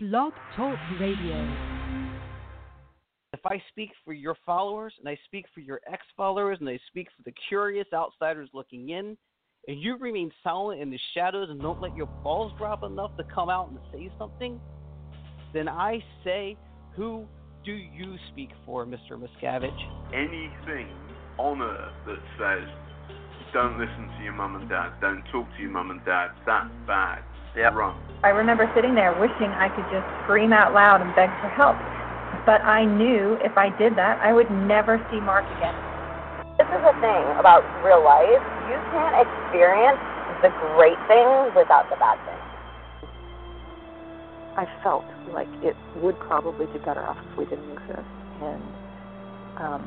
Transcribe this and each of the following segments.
Blog Talk Radio. If I speak for your followers, and I speak for your ex followers, and I speak for the curious outsiders looking in, and you remain silent in the shadows and don't let your balls drop enough to come out and say something, then I say, who do you speak for, Mr. Miscavige? Anything on earth that says, don't listen to your mum and dad, don't talk to your mum and dad, that's bad. Yep. Wrong. I remember sitting there wishing I could just scream out loud and beg for help. But I knew if I did that, I would never see Mark again. This is the thing about real life. You can't experience the great things without the bad things. I felt like it would probably be better off if we didn't exist. And, um,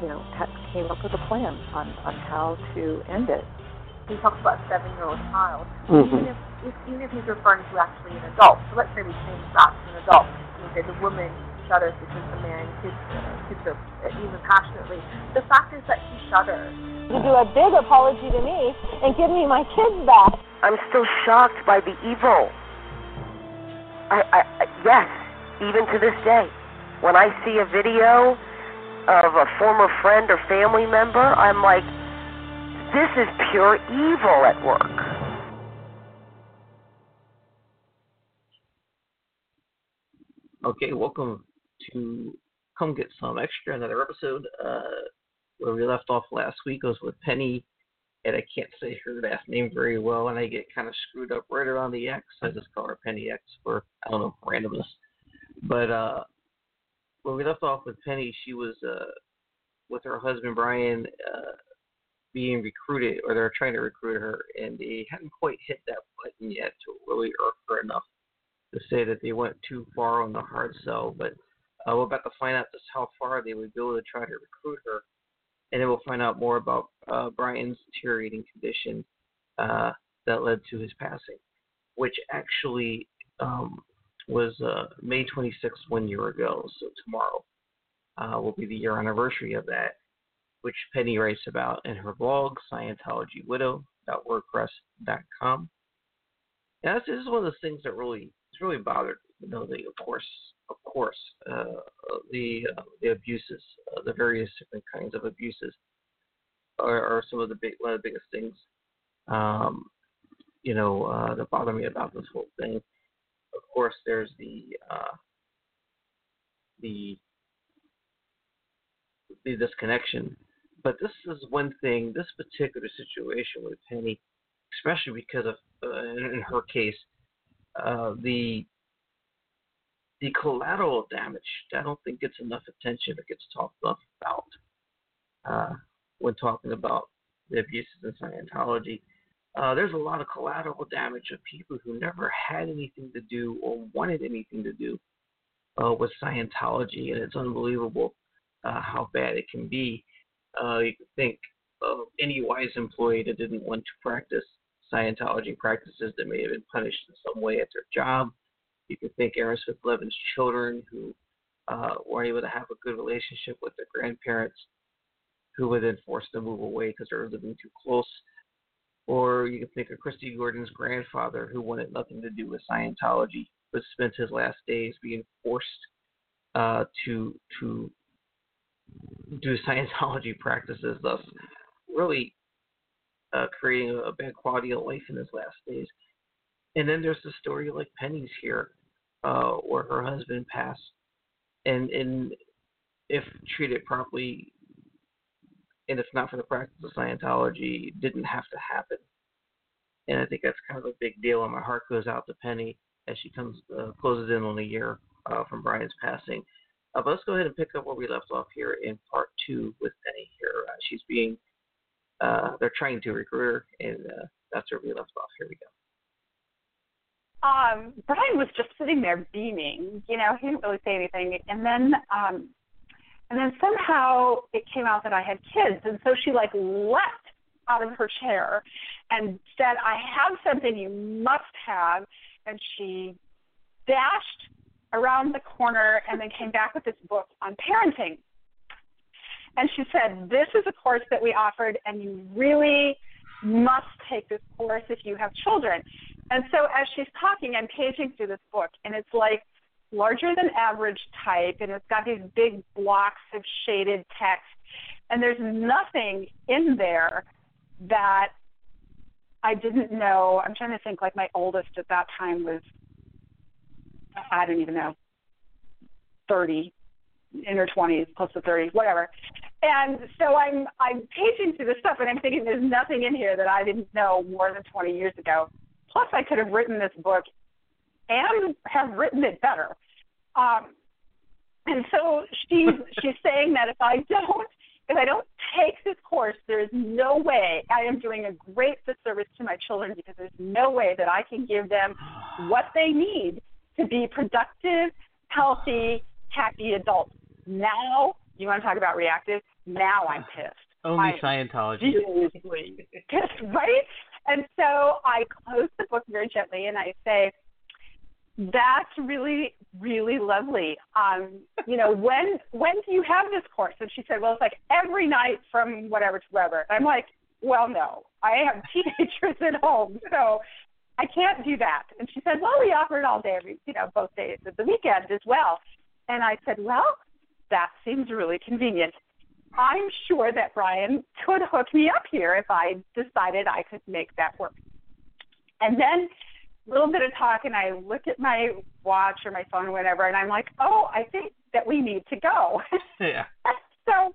you know, came up with a plan on, on how to end it. He talks about a seven-year-old child, Mm-hmm. even if, if even if he's referring to actually an adult. So let's say we change that to an adult. And we say the woman shudders because the man kids kids her even passionately. The fact is that he shudders. To do a big apology to me and give me my kids back. I'm still shocked by the evil. I, I, I- yes, even to this day, when I see a video of a former friend or family member, I'm like, this is pure evil at work. Okay, welcome to Come Get Sum Extra, another episode. Uh, where we left off last week was with Penny, and I can't say her last name very well, and I get kind of screwed up right around the X. I just call her Penny X for, I don't know, randomness. But uh, when we left off with Penny, she was uh, with her husband Brian uh, being recruited, or they're trying to recruit her, and they hadn't quite hit that button yet to really irk her enough to say that they went too far on the hard sell, but uh, we're about to find out just how far they would go to try to recruit her, and then we'll find out more about uh, Brian's deteriorating condition uh, that led to his passing, which actually um, was uh, May 26th, one year ago. So tomorrow uh, will be the year anniversary of that, which Penny writes about in her blog, ScientologyWidow.wordpress.com. And that's, this is one of those things that really it's really bothered me. You know, the of course, of course, uh, the uh, the abuses, uh, the various different kinds of abuses, are, are some of the big one of the biggest things. Um, you know, uh, that bother me about this whole thing. Of course, there's the uh, the the disconnection, but this is one thing. This particular situation with Penny, especially because of uh, in, her case, uh, the the collateral damage. I don't think gets enough attention or gets talked about uh, when talking about the abuses in Scientology. Uh, there's a lot of collateral damage of people who never had anything to do or wanted anything to do uh, with Scientology, and it's unbelievable uh, how bad it can be. Uh, you could think of any wise employee that didn't want to practice Scientology practices that may have been punished in some way at their job. You could think Aaron Smith Levin's children who uh, weren't able to have a good relationship with their grandparents, who were then forced to move away because they were living too close. Or you can think of Christy Gordon's grandfather who wanted nothing to do with Scientology, but spent his last days being forced uh, to to do Scientology practices, thus really uh, creating a bad quality of life in his last days. And then there's the story like Penny's here, uh, where her husband passed, and and if treated properly, and if not for the practice of Scientology, didn't have to happen. And I think that's kind of a big deal, and my heart goes out to Penny as she comes uh, closes in on a year uh, from Brian's passing. Uh, let's go ahead and pick up where we left off here in part two with Penny. Here, uh, she's being uh, they're trying to recruit her, and uh, that's where we left off. Here we go. um, Brian was just sitting there beaming. You know, he didn't really say anything. And then, um, and then somehow it came out that I had kids, and so she like leapt out of her chair and said, "I have something you must have." And she dashed around the corner and then came back with this book on parenting. And she said, This is a course that we offered, and you really must take this course if you have children. And so as she's talking, I'm paging through this book, and it's like larger than average type, and it's got these big blocks of shaded text, and there's nothing in there that I didn't know. I'm trying to think. Like my oldest at that time was, I don't even know, 30, in her 20s, close to 30, whatever. And so I'm I'm paging through this stuff, and I'm thinking there's nothing in here that I didn't know more than 20 years ago. Plus, I could have written this book and have written it better. Um, and so she's she's saying that if I don't if I don't take this course, there is no way I am doing a great disservice to my children because there's no way that I can give them what they need to be productive, healthy, happy adults. Now, you want to talk about reactive? Now I'm pissed. Only I'm Scientology. Pissed, right? And so I close the book very gently and I say, that's really really lovely um you know when when do you have this course and she said well it's like every night from whatever to whatever i'm like well no i have teenagers at home so i can't do that. And she said well we offer it all day every you know both days of the weekend as well. And i said well that seems really convenient. I'm sure that brian could hook me up here if i decided i could make that work. And then a little bit of talk and I look at my watch or my phone or whatever and I'm like, Oh, I think that we need to go. Yeah. so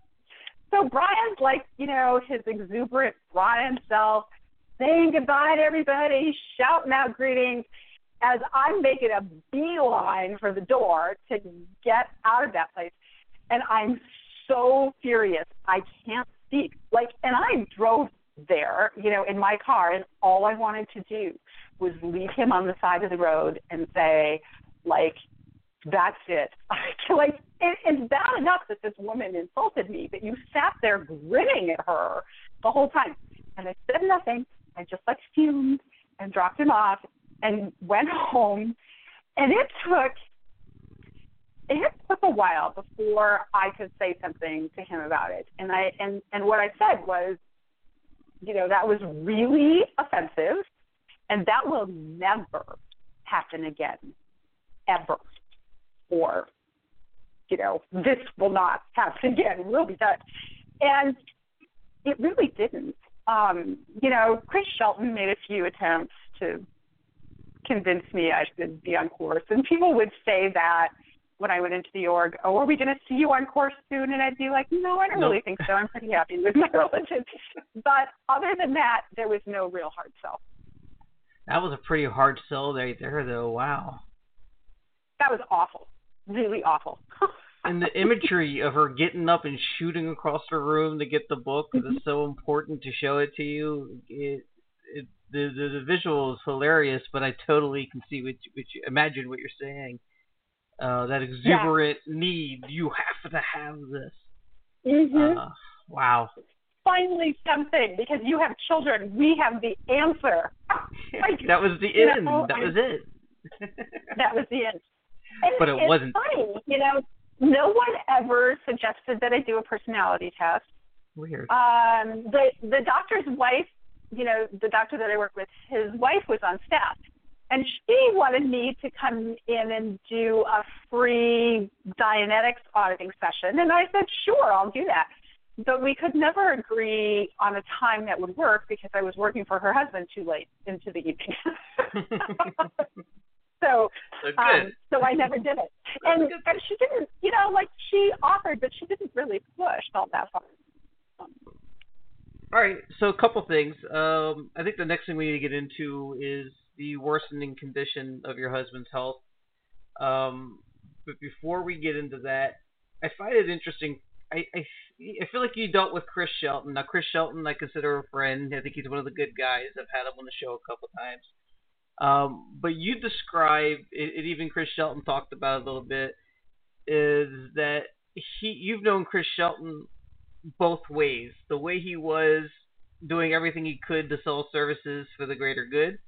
so Brian's like, you know, his exuberant Brian self, saying goodbye to everybody, shouting out greetings as I'm making a beeline for the door to get out of that place. And I'm so furious. I can't speak. Like and I drove there, you know, in my car and all I wanted to do was leave him on the side of the road and say, like, that's it. like, it, it's bad enough that this woman insulted me, but you sat there grinning at her the whole time. And I said nothing. I just like fumed and dropped him off and went home. And it took it took a while before I could say something to him about it. And I and and what I said was, you know, that was really offensive and that will never happen again, ever. Or, you know, this will not happen again. We'll be done. And it really didn't. Um, you know, Chris Shelton made a few attempts to convince me I should be on course. And people would say that when I went into the org, oh, are we going to see you on course soon? And I'd be like, no, I don't Nope. really think so. I'm pretty happy with my religion. But other than that, there was no real hard sell. That was a pretty hard sell right there, though. Wow. That was awful. Really awful. And the imagery of her getting up and shooting across the room to get the book Mm-hmm. is so important to show it to you. It, it, the, the the visual is hilarious, but I totally can see what you, what you imagine what you're saying. Uh, that exuberant need. You have to have this. hmm Uh, wow. Finally, something because you have children. We have the answer. Like, that was the end. know, that was it. that was the end. And But it wasn't. Funny, you know. No one ever suggested that I do a personality test. Weird. Um, the the doctor's wife, you know, the doctor that I work with, his wife was on staff, and she wanted me to come in and do a free Dianetics auditing session, and I said, sure, I'll do that. But we could never agree on a time that would work because I was working for her husband too late into the evening. so So um, so I never did it. And and she didn't, you know, like she offered, but she didn't really push all that far. All right, so a couple things. Um, I think the next thing we need to get into is the worsening condition of your husband's health. Um, but before we get into that, I find it interesting. I, I, I feel like you dealt with Chris Shelton. Now, Chris Shelton, I consider a friend. I think he's one of the good guys. I've had him on the show a couple times. Um, but you describe, it, it even Chris Shelton talked about it a little bit, is that he you've known Chris Shelton both ways. The way he was doing everything he could to sell services for the greater good,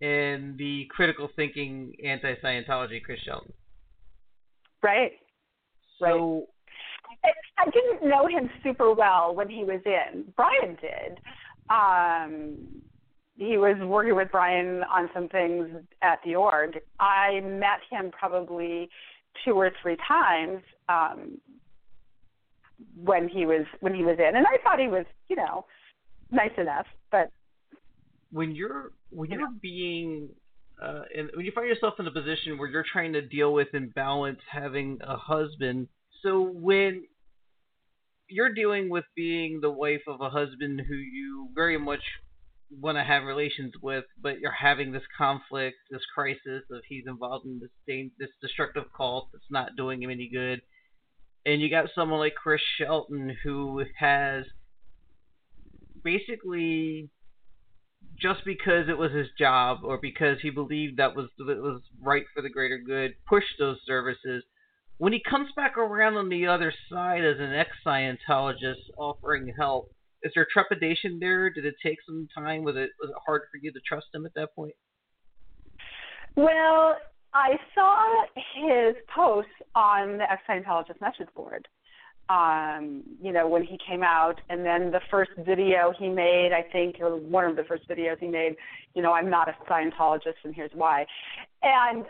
and the critical thinking anti Scientology Chris Shelton. Right. So I, I didn't know him super well when he was in. Brian did. Um, he was working with Brian on some things at the org. I met him probably two or three times um, when he was when he was in, and I thought he was, you know, nice enough. But when you're when you're being uh, and when you find yourself in a position where you're trying to deal with and balance having a husband, so when you're dealing with being the wife of a husband who you very much want to have relations with, but you're having this conflict, this crisis of he's involved in this this destructive cult that's not doing him any good, and you got someone like Chris Shelton who has basically just because it was his job or because he believed that was that was right for the greater good, pushed those services. When he comes back around on the other side as an ex-Scientologist offering help, is there trepidation there? Did it take some time? Was it was it hard for you to trust him at that point? Well, I saw his posts on the ex-Scientologist message board. Um, you know, when he came out, and then the first video he made, I think, or one of the first videos he made, you know, I'm not a Scientologist, and here's why. And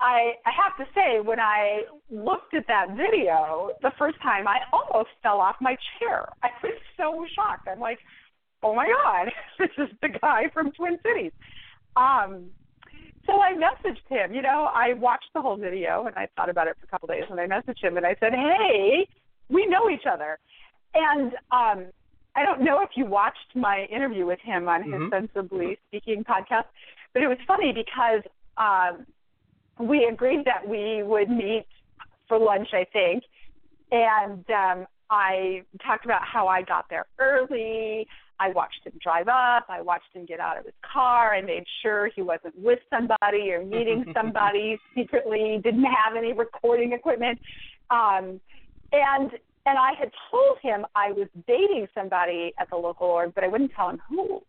I I have to say, when I looked at that video the first time, I almost fell off my chair. I was so shocked. I'm like, oh my god, this is the guy from Twin Cities. Um, so I messaged him. You know, I watched the whole video and I thought about it for a couple of days, and I messaged him and I said, hey, we know each other, and um, I don't know if you watched my interview with him on his Mhm. Sensibly Speaking podcast, but it was funny because. Um, we agreed that we would meet for lunch, I think, and um, I talked about how I got there early. I watched him drive up. I watched him get out of his car. I made sure he wasn't with somebody or meeting somebody secretly. Didn't have any recording equipment, um, and and I had told him I was dating somebody at the local org, but I wouldn't tell him who.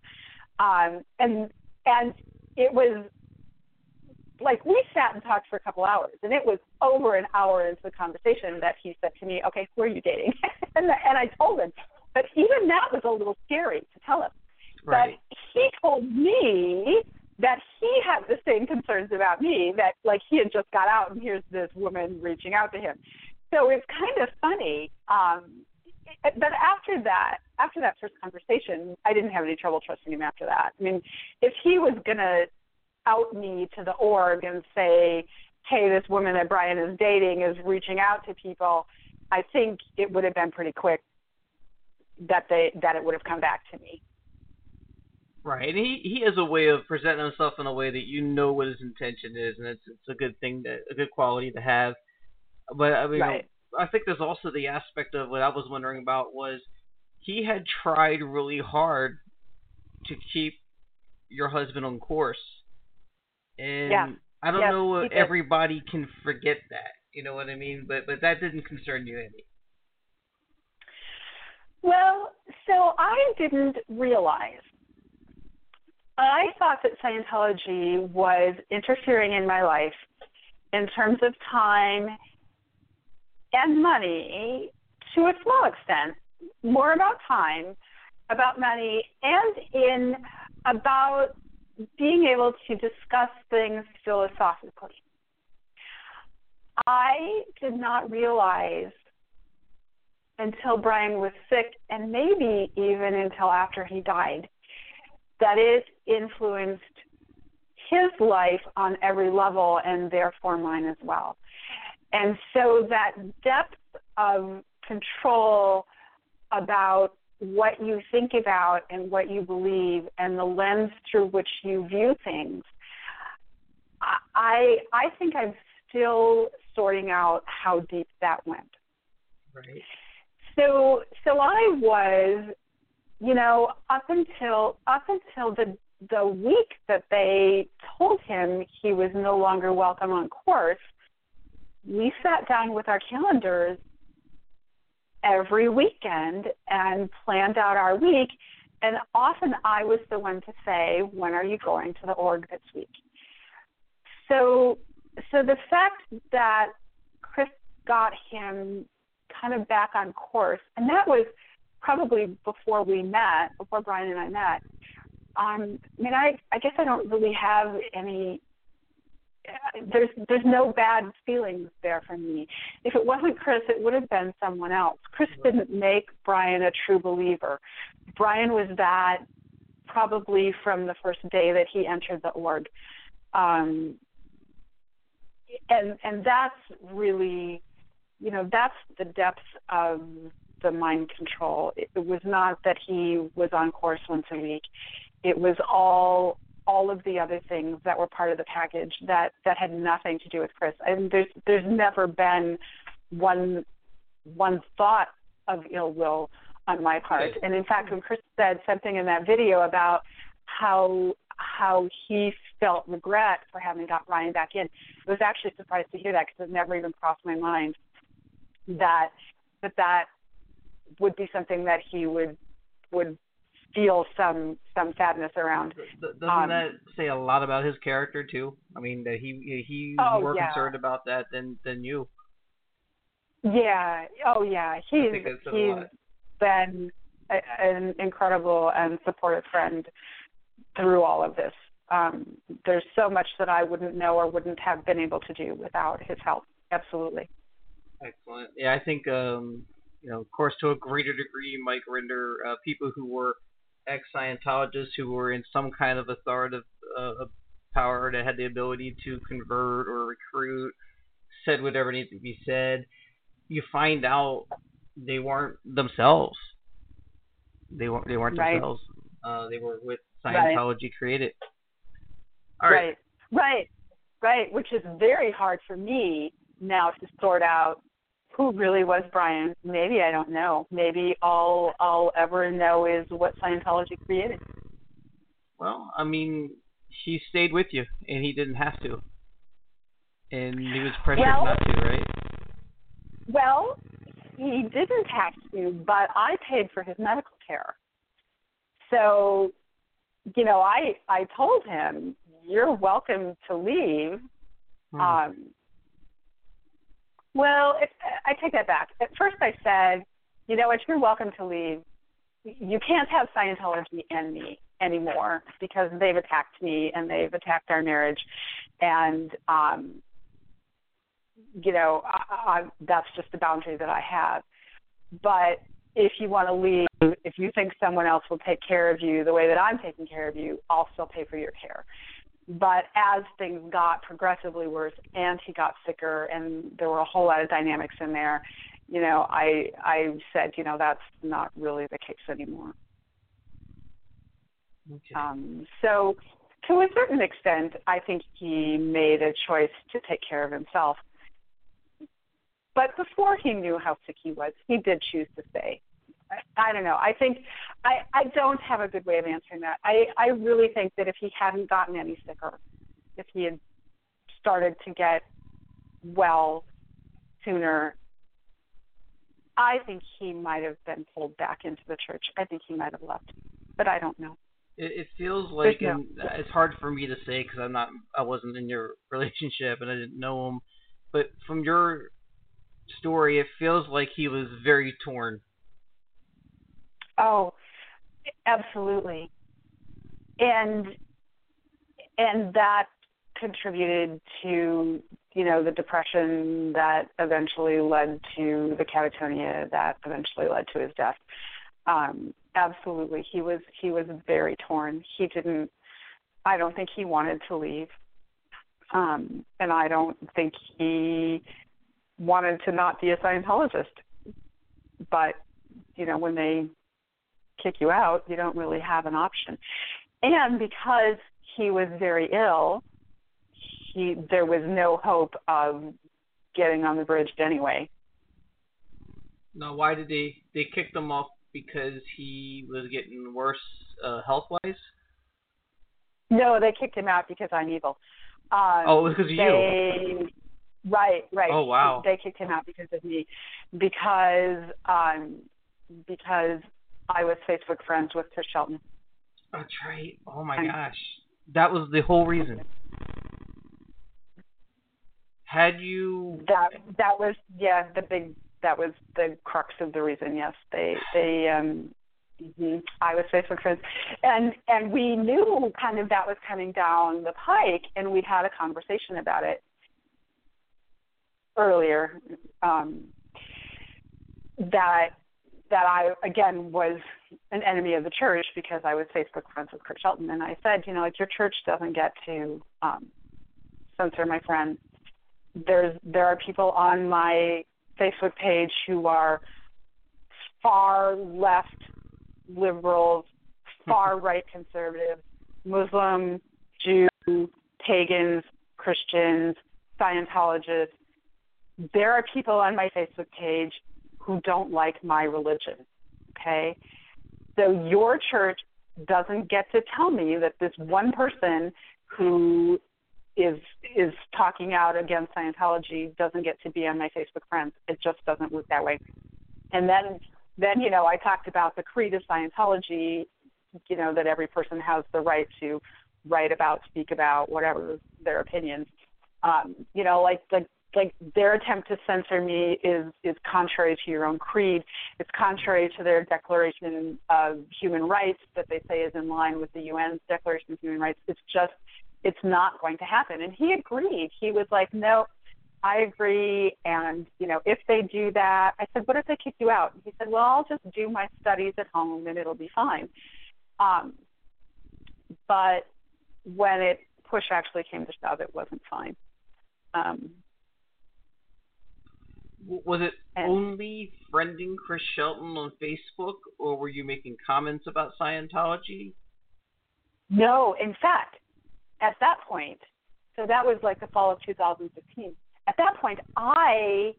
Um, and and it was like we sat and talked for a couple hours, and it was over an hour into the conversation that he said to me, "Okay, who are you dating?" and and I told him, but even that was a little scary to tell him. Right. But he told me that he had the same concerns about me that like he had just got out and here's this woman reaching out to him. So it's kind of funny. Um but after that, after that first conversation, I didn't have any trouble trusting him after that. I mean, if he was gonna out me to the org and say, "Hey, this woman that Brian is dating is reaching out to people," I think it would have been pretty quick that they that it would have come back to me. Right, and he he has a way of presenting himself in a way that you know what his intention is, and it's it's a good thing that a good quality to have. But I mean, Right. I think there's also the aspect of what I was wondering about was he had tried really hard to keep your husband on course, and Yeah. I don't Yes, know if everybody can forget that. You know what I mean? But but that didn't concern you any. Well, so I didn't realize. I thought that Scientology was interfering in my life in terms of time and money to a small extent, more about time, about money, and in about being able to discuss things philosophically. I did not realize until Brian was sick, and maybe even until after he died, that it influenced his life on every level and therefore mine as well. And so that depth of control about what you think about and what you believe and the lens through which you view things, I I think I'm still sorting out how deep that went Right. so so I was, you know, up until up until the the week that they told him he was no longer welcome on course, we sat down with our calendars every weekend and planned out our week. And often I was the one to say, "When are you going to the org this week?" So, so the fact that Chris got him kind of back on course, and that was probably before we met, before Brian and I met. um, I mean, I I guess I don't really have any. There's there's no bad feelings there for me. If it wasn't Chris, it would have been someone else. Chris didn't make Brian a true believer. Brian was that probably from the first day that he entered the org. Um, and and that's really you know that's the depth of the mind control it, it was not that he was on course once a week it was all all of the other things that were part of the package that that had nothing to do with chris. And there's there's never been one one thought of ill will on my part. And in fact hmm. when chris said something in that video about how how he felt regret for having got Brian back in. I was actually surprised to hear that because it never even crossed my mind that that that would be something that he would would feel some some sadness around. Doesn't Um, that say a lot about his character too? I mean, that he he's Oh, more yeah. concerned about that than than you. Yeah. Oh, yeah. He's think it says a he's been a, an incredible and supportive friend through all of this. Um, there's so much that I wouldn't know or wouldn't have been able to do without his help. Absolutely. Excellent. Yeah, I think um, you know, of course, to a greater degree, Mike Rinder, uh, people who were ex Scientologists who were in some kind of authoritative uh, power that had the ability to convert or recruit, said whatever needed to be said. You find out they weren't themselves. They weren't. They weren't Right. themselves. Uh, they were with Right. Scientology created. All right. Right. Right. Right. Which is very hard for me now to sort out who really was Brian. Maybe I don't know. Maybe all I'll ever know is what Scientology created. Well, I mean, he stayed with you, and he didn't have to, and he was pressured Well- not to, right? Well, he didn't have to, but I paid for his medical care. So, you know, I I told him, "You're welcome to leave." Hmm. Um, well, it, I take that back. At first, I said, "You know what? You're welcome to leave. You can't have Scientology and me anymore because they've attacked me and they've attacked our marriage, and um, you know, I, I, that's just the boundary that I have. But if you want to leave, if you think someone else will take care of you the way that I'm taking care of you, I'll still pay for your care. But as things got progressively worse and he got sicker and there were a whole lot of dynamics in there, you know, I I said, you know, that's not really the case anymore. Okay. Um, so, to a certain extent, I think he made a choice to take care of himself. But before he knew how sick he was, he did choose to stay. I, I don't know. I think I, I don't have a good way of answering that. I, I really think that if he hadn't gotten any sicker, if he had started to get well sooner, I think he might have been pulled back into the church. I think he might have left, but I don't know. It, it feels like, and it's hard for me to say because I'm not, I wasn't in your relationship and I didn't know him. But from your story, it feels like he was very torn. Oh, absolutely. And and that contributed to you know the depression that eventually led to the catatonia that eventually led to his death. Um, absolutely, he was he was very torn. He didn't. I don't think he wanted to leave, um, and I don't think he wanted to not be a Scientologist. But you know when they kick you out, you don't really have an option. And because he was very ill, he there was no hope of getting on the bridge anyway. Now, why did they they kicked him off? Because he was getting worse uh, health wise. No, they kicked him out because I'm evil. Um, Oh, it was because of you. Right, right. Oh, wow. They kicked him out because of me, because um, because I was Facebook friends with Chris Shelton. That's right. Oh my I'm- gosh, that was the whole reason. Had you That that was yeah the big that was the crux of the reason. Yes, they they um Mm-hmm. I was Facebook friends, and and we knew kind of that was coming down the pike, and we'd had a conversation about it earlier. Um, that that I again was an enemy of the church because I was Facebook friends with Chris Shelton, and I said, you know, like your church doesn't get to um, censor my friend. There's there are people on my Facebook page who are far left liberals, far right conservatives, Muslim, Jew, pagans, Christians, Scientologists. There are people on my Facebook page who don't like my religion. Okay? So your church doesn't get to tell me that this one person who is is talking out against Scientology doesn't get to be on my Facebook friends. It just doesn't work that way. And then then you know I talked about the creed of Scientology, you know that every person has the right to write about, speak about, whatever their opinions. Um, you know, like like like their attempt to censor me is is contrary to your own creed. It's contrary to their Declaration of Human Rights that they say is in line with the UN's Declaration of Human Rights. It's just it's not going to happen. And he agreed. He was like, no, I agree. And, you know, if they do that, I said, what if they kick you out? He said, well, I'll just do my studies at home and it'll be fine. Um, but when it push actually came to shove, it wasn't fine. Um, was it only friending Chris Shelton on Facebook, or were you making comments about Scientology? No, in fact, at that point, so that was like the fall of 2015. At that point, I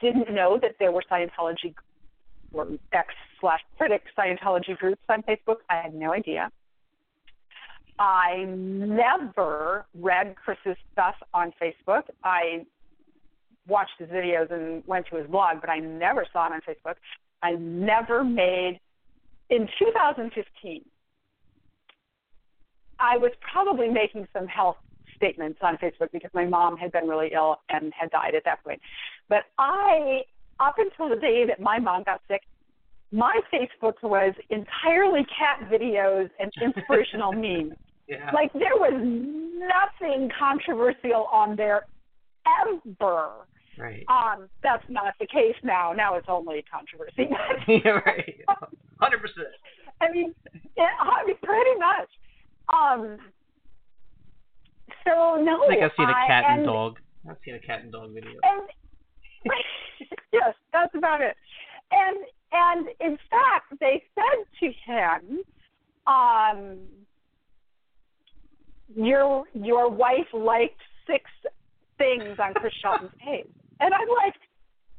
didn't know that there were Scientology or ex slash critic Scientology groups on Facebook. I had no idea. I never read Chris's stuff on Facebook. I watched his videos and went to his blog, but I never saw it on Facebook. I never made in 2015. I was probably making some health statements on Facebook because my mom had been really ill and had died at that point. But I, up until the day that my mom got sick, my Facebook was entirely cat videos and inspirational memes. Yeah. Like there was nothing controversial on there ever. Right. Um, that's not the case now. Now it's only controversy. yeah, right. Hundred percent. I mean, yeah, I mean, pretty much. Um. So no. I think I've seen a cat I, and, dog. I've seen a cat and dog video. And, yes, that's about it. And and in fact, they said to him, um, your your wife liked six things on Chris Shelton's page. And I'm like,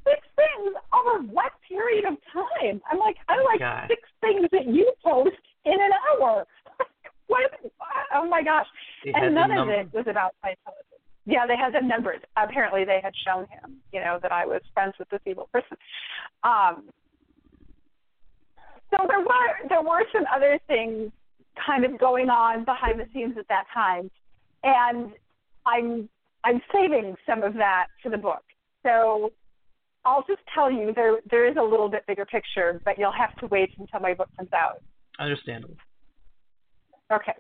six things over what period of time? I'm like, I like God. six things that you post in an hour. what? Oh my gosh! They and none of it was about Scientology. Yeah, they had them numbered. Apparently, they had shown him, you know, that I was friends with this evil person. Um, so there were there were some other things kind of going on behind the scenes at that time, and I'm I'm saving some of that for the book. So I'll just tell you there there is a little bit bigger picture, but you'll have to wait until my book comes out. Understandable. Okay.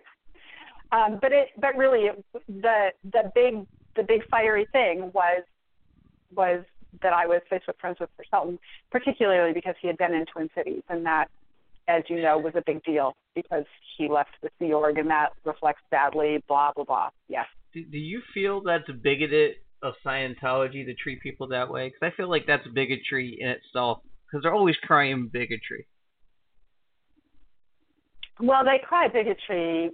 Um, but it but really it, the the big the big fiery thing was was that I was Facebook friends with for Shelton, particularly because he had been in Twin Cities, and that, as you know, was a big deal because he left the Sea Org, and that reflects badly. Blah blah blah. Yes. Do, do you feel that's bigoted of Scientology to treat people that way? Because I feel like that's bigotry in itself. Because they're always crying bigotry. Well, they cry bigotry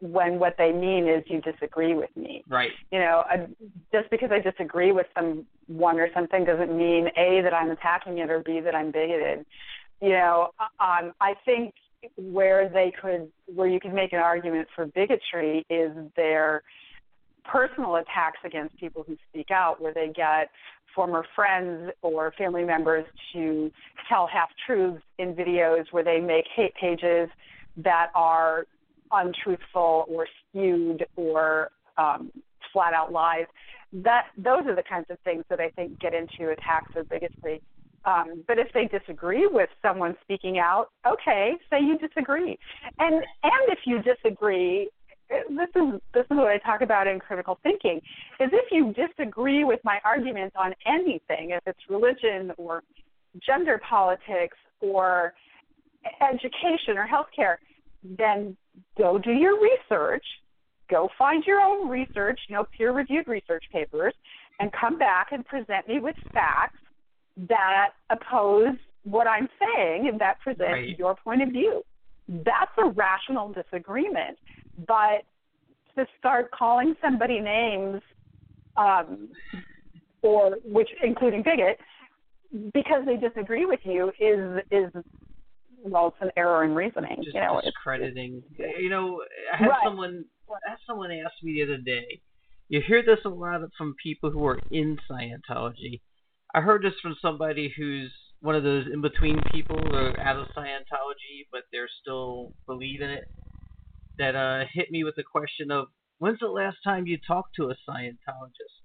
when what they mean is you disagree with me. Right. You know, I, just because I disagree with someone or something doesn't mean a that I'm attacking it or b that I'm bigoted. You know, um, I think where they could, where you could make an argument for bigotry is their personal attacks against people who speak out, where they get former friends or family members to tell half truths in videos where they make hate pages that are untruthful or skewed or um, flat out lies. That those are the kinds of things that I think get into attacks or bigotry. Um, but if they disagree with someone speaking out, okay, say you disagree. And and if you disagree, this is this is what I talk about in critical thinking, is if you disagree with my arguments on anything, if it's religion or gender politics or education or healthcare, then go do your research, go find your own research, you know, peer reviewed research papers, and come back and present me with facts that oppose what I'm saying and that present Right. your point of view. That's a rational disagreement. But to start calling somebody names, um, or which including bigot, because they disagree with you is is well, it's an error in reasoning. just you know, it's, discrediting. you know, I had Right. someone I had someone ask me the other day. You hear this a lot from people who are in Scientology. I heard this from somebody who's one of those in between people who are out of Scientology but they're still believe in it. That uh hit me with the question of when's the last time you talked to a Scientologist?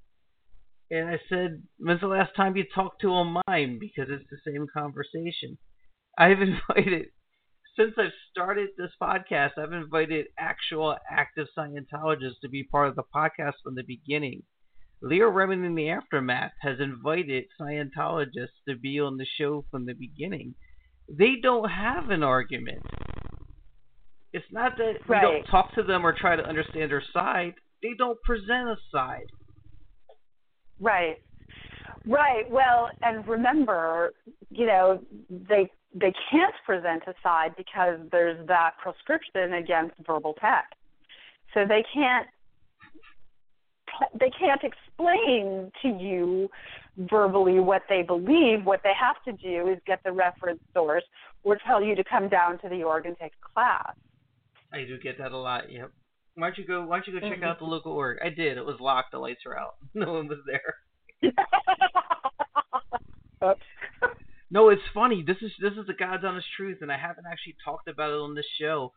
And I said, when's the last time you talked to a mime? Because it's the same conversation. I've invited since I've started this podcast, I've invited actual active Scientologists to be part of the podcast from the beginning. Leah Remini in the Aftermath has invited Scientologists to be on the show from the beginning. They don't have an argument. It's not that we Right. don't talk to them or try to understand their side. They don't present a side. Right. Right. Well, and remember, you know, they they can't present a side because there's that prescription against verbal tech. So they can't they can't explain to you verbally what they believe. What they have to do is get the reference source or tell you to come down to the org and take a class. I do get that a lot. Yep. Why don't you go? Why don't you go check out the local org? I did. It was locked. The lights were out. No one was there. No, it's funny. This is this is the God's honest truth, and I haven't actually talked about it on this show.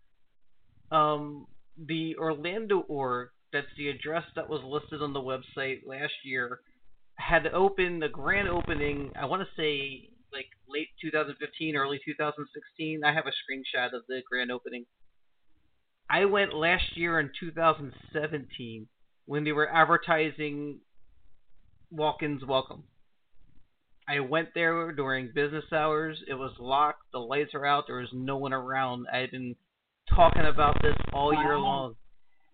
Um, the Orlando org, that's the address that was listed on the website last year, had opened the grand opening. I want to say like late 2015, early 2016. I have a screenshot of the grand opening. I went last year in 2017 when they were advertising walk-ins welcome. I went there during business hours. It was locked. The lights are out. There was no one around. I had been talking about this all year long.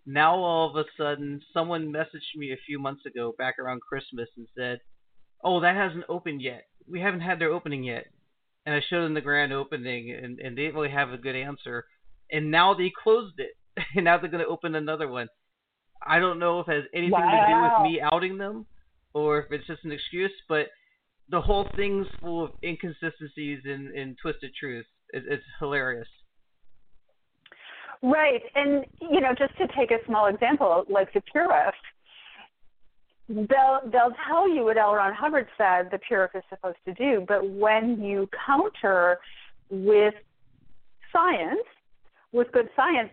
Now all of a sudden, someone messaged me a few months ago, back around Christmas, and said, "Oh, that hasn't opened yet. We haven't had their opening yet." And I showed them the grand opening, and, and they didn't really have a good answer. And now they closed it, and now they're going to open another one. I don't know if it has anything to do with me outing them, or if it's just an excuse, but the whole thing's full of inconsistencies and, and twisted truths. It, it's hilarious. Right, and you know, just to take a small example, like the Purif, they'll they'll tell you what L. Ron Hubbard said the Purif is supposed to do, but when you counter with science, with good science,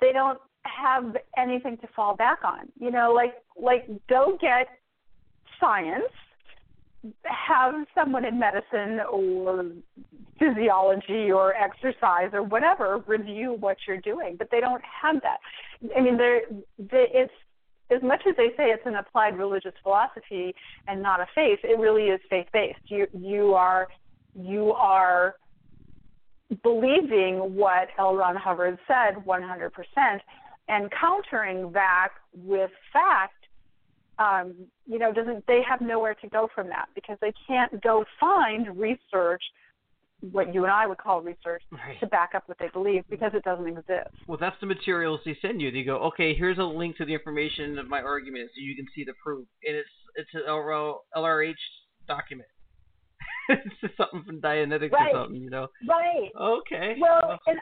they don't have anything to fall back on. You know, like like go get science, have someone in medicine or physiology or exercise or whatever review what you're doing, but they don't have that. I mean, they're, they, it's as much as they say it's an applied religious philosophy and not a faith. It really is faith based. You you are you are believing what L. Ron Hubbard said 100%, and countering that with fact um, you know, doesn't they have nowhere to go from that because they can't go find research, what you and I would call research, Right. to back up what they believe because it doesn't exist. Well, that's the materials they send you. They go, okay, here's a link to the information of my argument, so you can see the proof, and it's it's an LRH document. it's just something from Dianetics Right. or something, you know. Right. Okay. Well, and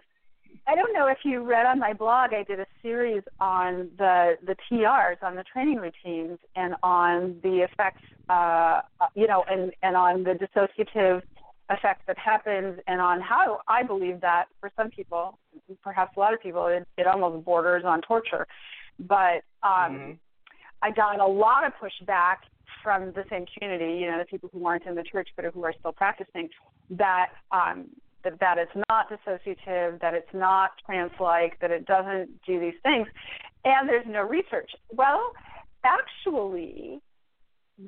I don't know if you read on my blog. I did a series on the the TRs, on the training routines, and on the effects, uh, you know, and and on the dissociative effect that happens, and on how I believe that for some people, perhaps a lot of people, it, it almost borders on torture. But um, Mhm. I got a lot of pushback from the same community, you know, the people who aren't in the church but who are still practicing, that um, that that it's not dissociative, that it's not trance-like, that it doesn't do these things, and there's no research. Well, actually,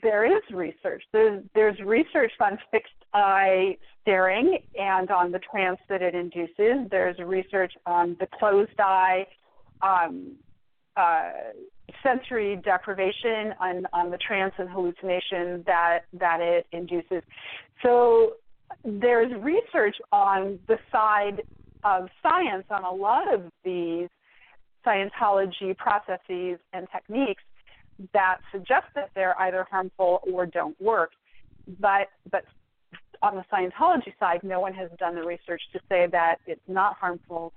there is research. There's there's research on fixed eye staring and on the trance that it induces. There's research on the closed eye um, uh, sensory deprivation on, on the trance and hallucination that that it induces. So there's research on the side of science on a lot of these Scientology processes and techniques that suggest that they're either harmful or don't work. But but on the Scientology side, no one has done the research to say that it's not harmful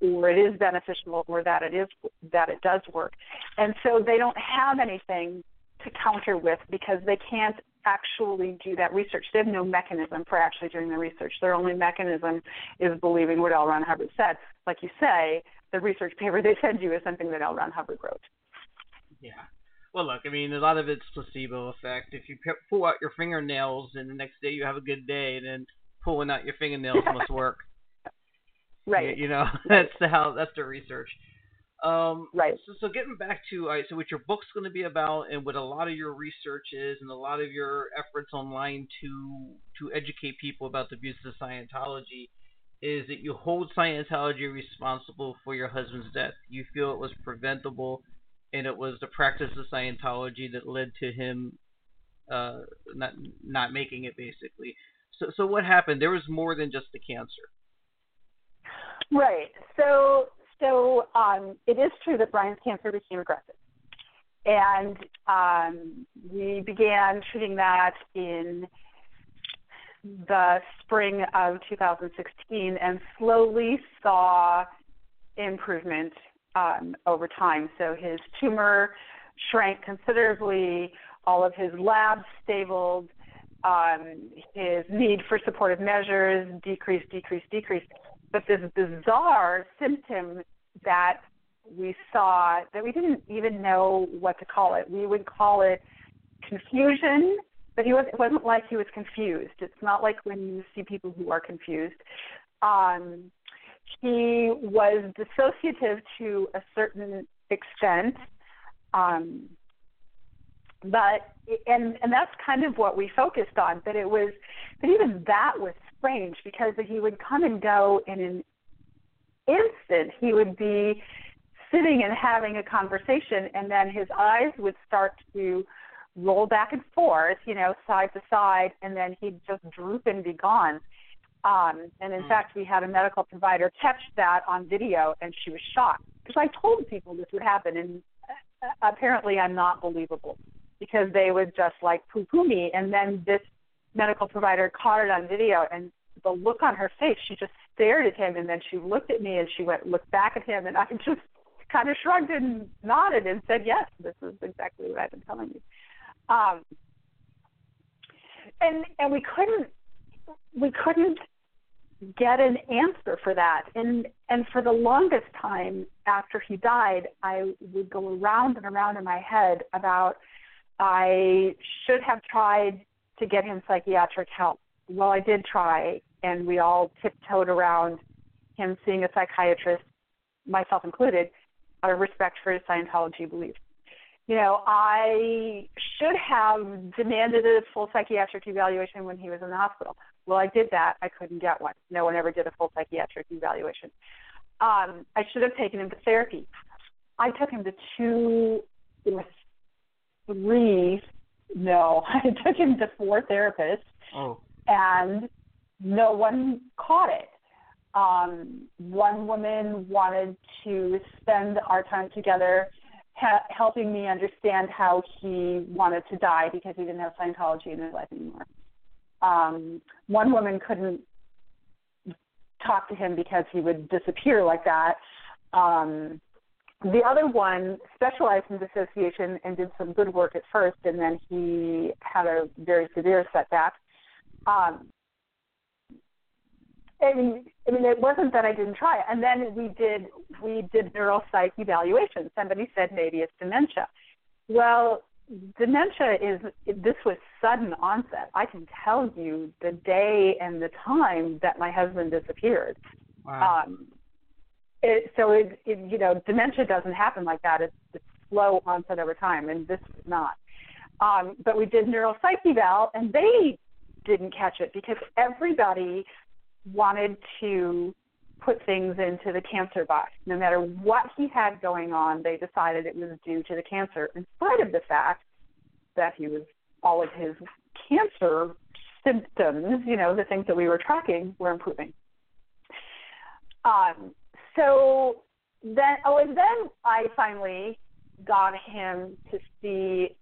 or it is beneficial or that it is that it does work. And so they don't have anything to counter with because they can't actually do that research. They have no mechanism for actually doing the research. Their only mechanism is believing what L. Ron Hubbard said. Like you say, the research paper they send you is something that L. Ron Hubbard wrote. Yeah. Well, look, I mean, a lot of it's placebo effect. If you pull out your fingernails and the next day you have a good day, then pulling out your fingernails must work. Right. You, you know, that's the how that's the research. Um, right. So, so getting back to uh, so what your book's going to be about, and what a lot of your research is, and a lot of your efforts online to to educate people about the abuses of Scientology, is that you hold Scientology responsible for your husband's death. You feel it was preventable, and it was the practice of Scientology that led to him uh, not not making it, basically. So, so what happened? There was more than just the cancer. Right. So so um, it is true that Brian's cancer became aggressive, and um, we began treating that in the spring of 2016, and slowly saw improvement um, over time. So his tumor shrank considerably. All of his labs stabled. Um, his need for supportive measures decreased, decreased, decreased but this bizarre symptom that we saw that we didn't even know what to call it. We would call it confusion, but he was, it wasn't like he was confused. It's not like when you see people who are confused. Um, he was dissociative to a certain extent. Um, but and and that's kind of what we focused on but it was but even that was strange because he would come and go in an instant he would be sitting and having a conversation and then his eyes would start to roll back and forth you know side to side and then he'd just droop and be gone um and in mm. fact we had a medical provider catch that on video and she was shocked because i told people this would happen and uh, apparently i'm not believable because they would just like poo poo me. And then this medical provider caught it on video and the look on her face, she just stared at him and then she looked at me and she went looked back at him and I just kind of shrugged and nodded and said, Yes, this is exactly what I've been telling you. Um and and we couldn't we couldn't get an answer for that and and for the longest time after he died i would go around and around in my head about I should have tried to get him psychiatric help. Well, I did try, and we all tiptoed around him seeing a psychiatrist, myself included, out of respect for his Scientology beliefs. You know, I should have demanded a full psychiatric evaluation when he was in the hospital. Well, I did that. I couldn't get one. No one ever did a full psychiatric evaluation. Um, I should have taken him to therapy. I took him to two or three, no, I took him to four therapists, oh. and no one caught it. Um, one woman wanted to spend our time together ha- helping me understand how he wanted to die because he didn't have Scientology in his life anymore. Um, one woman couldn't talk to him because he would disappear like that. Um, the other one specialized in dissociation and did some good work at first, and then he had a very severe setback. Um, I mean, I mean, it wasn't that I didn't try it. And then we did we did neuropsych evaluation. Somebody said maybe it's dementia. Well, dementia is this was sudden onset. I can tell you the day and the time that my husband disappeared. Wow. Um, it, so it, it, you know, dementia doesn't happen like that. It's, it's slow onset over time, and this is not. Um, but we did neuropsych eval, and they didn't catch it because everybody wanted to put things into the cancer box. No matter what he had going on, they decided it was due to the cancer, in spite of the fact that he was all of his cancer symptoms, you know, the things that we were tracking, were improving. Um, so then, oh, and then I finally got him to see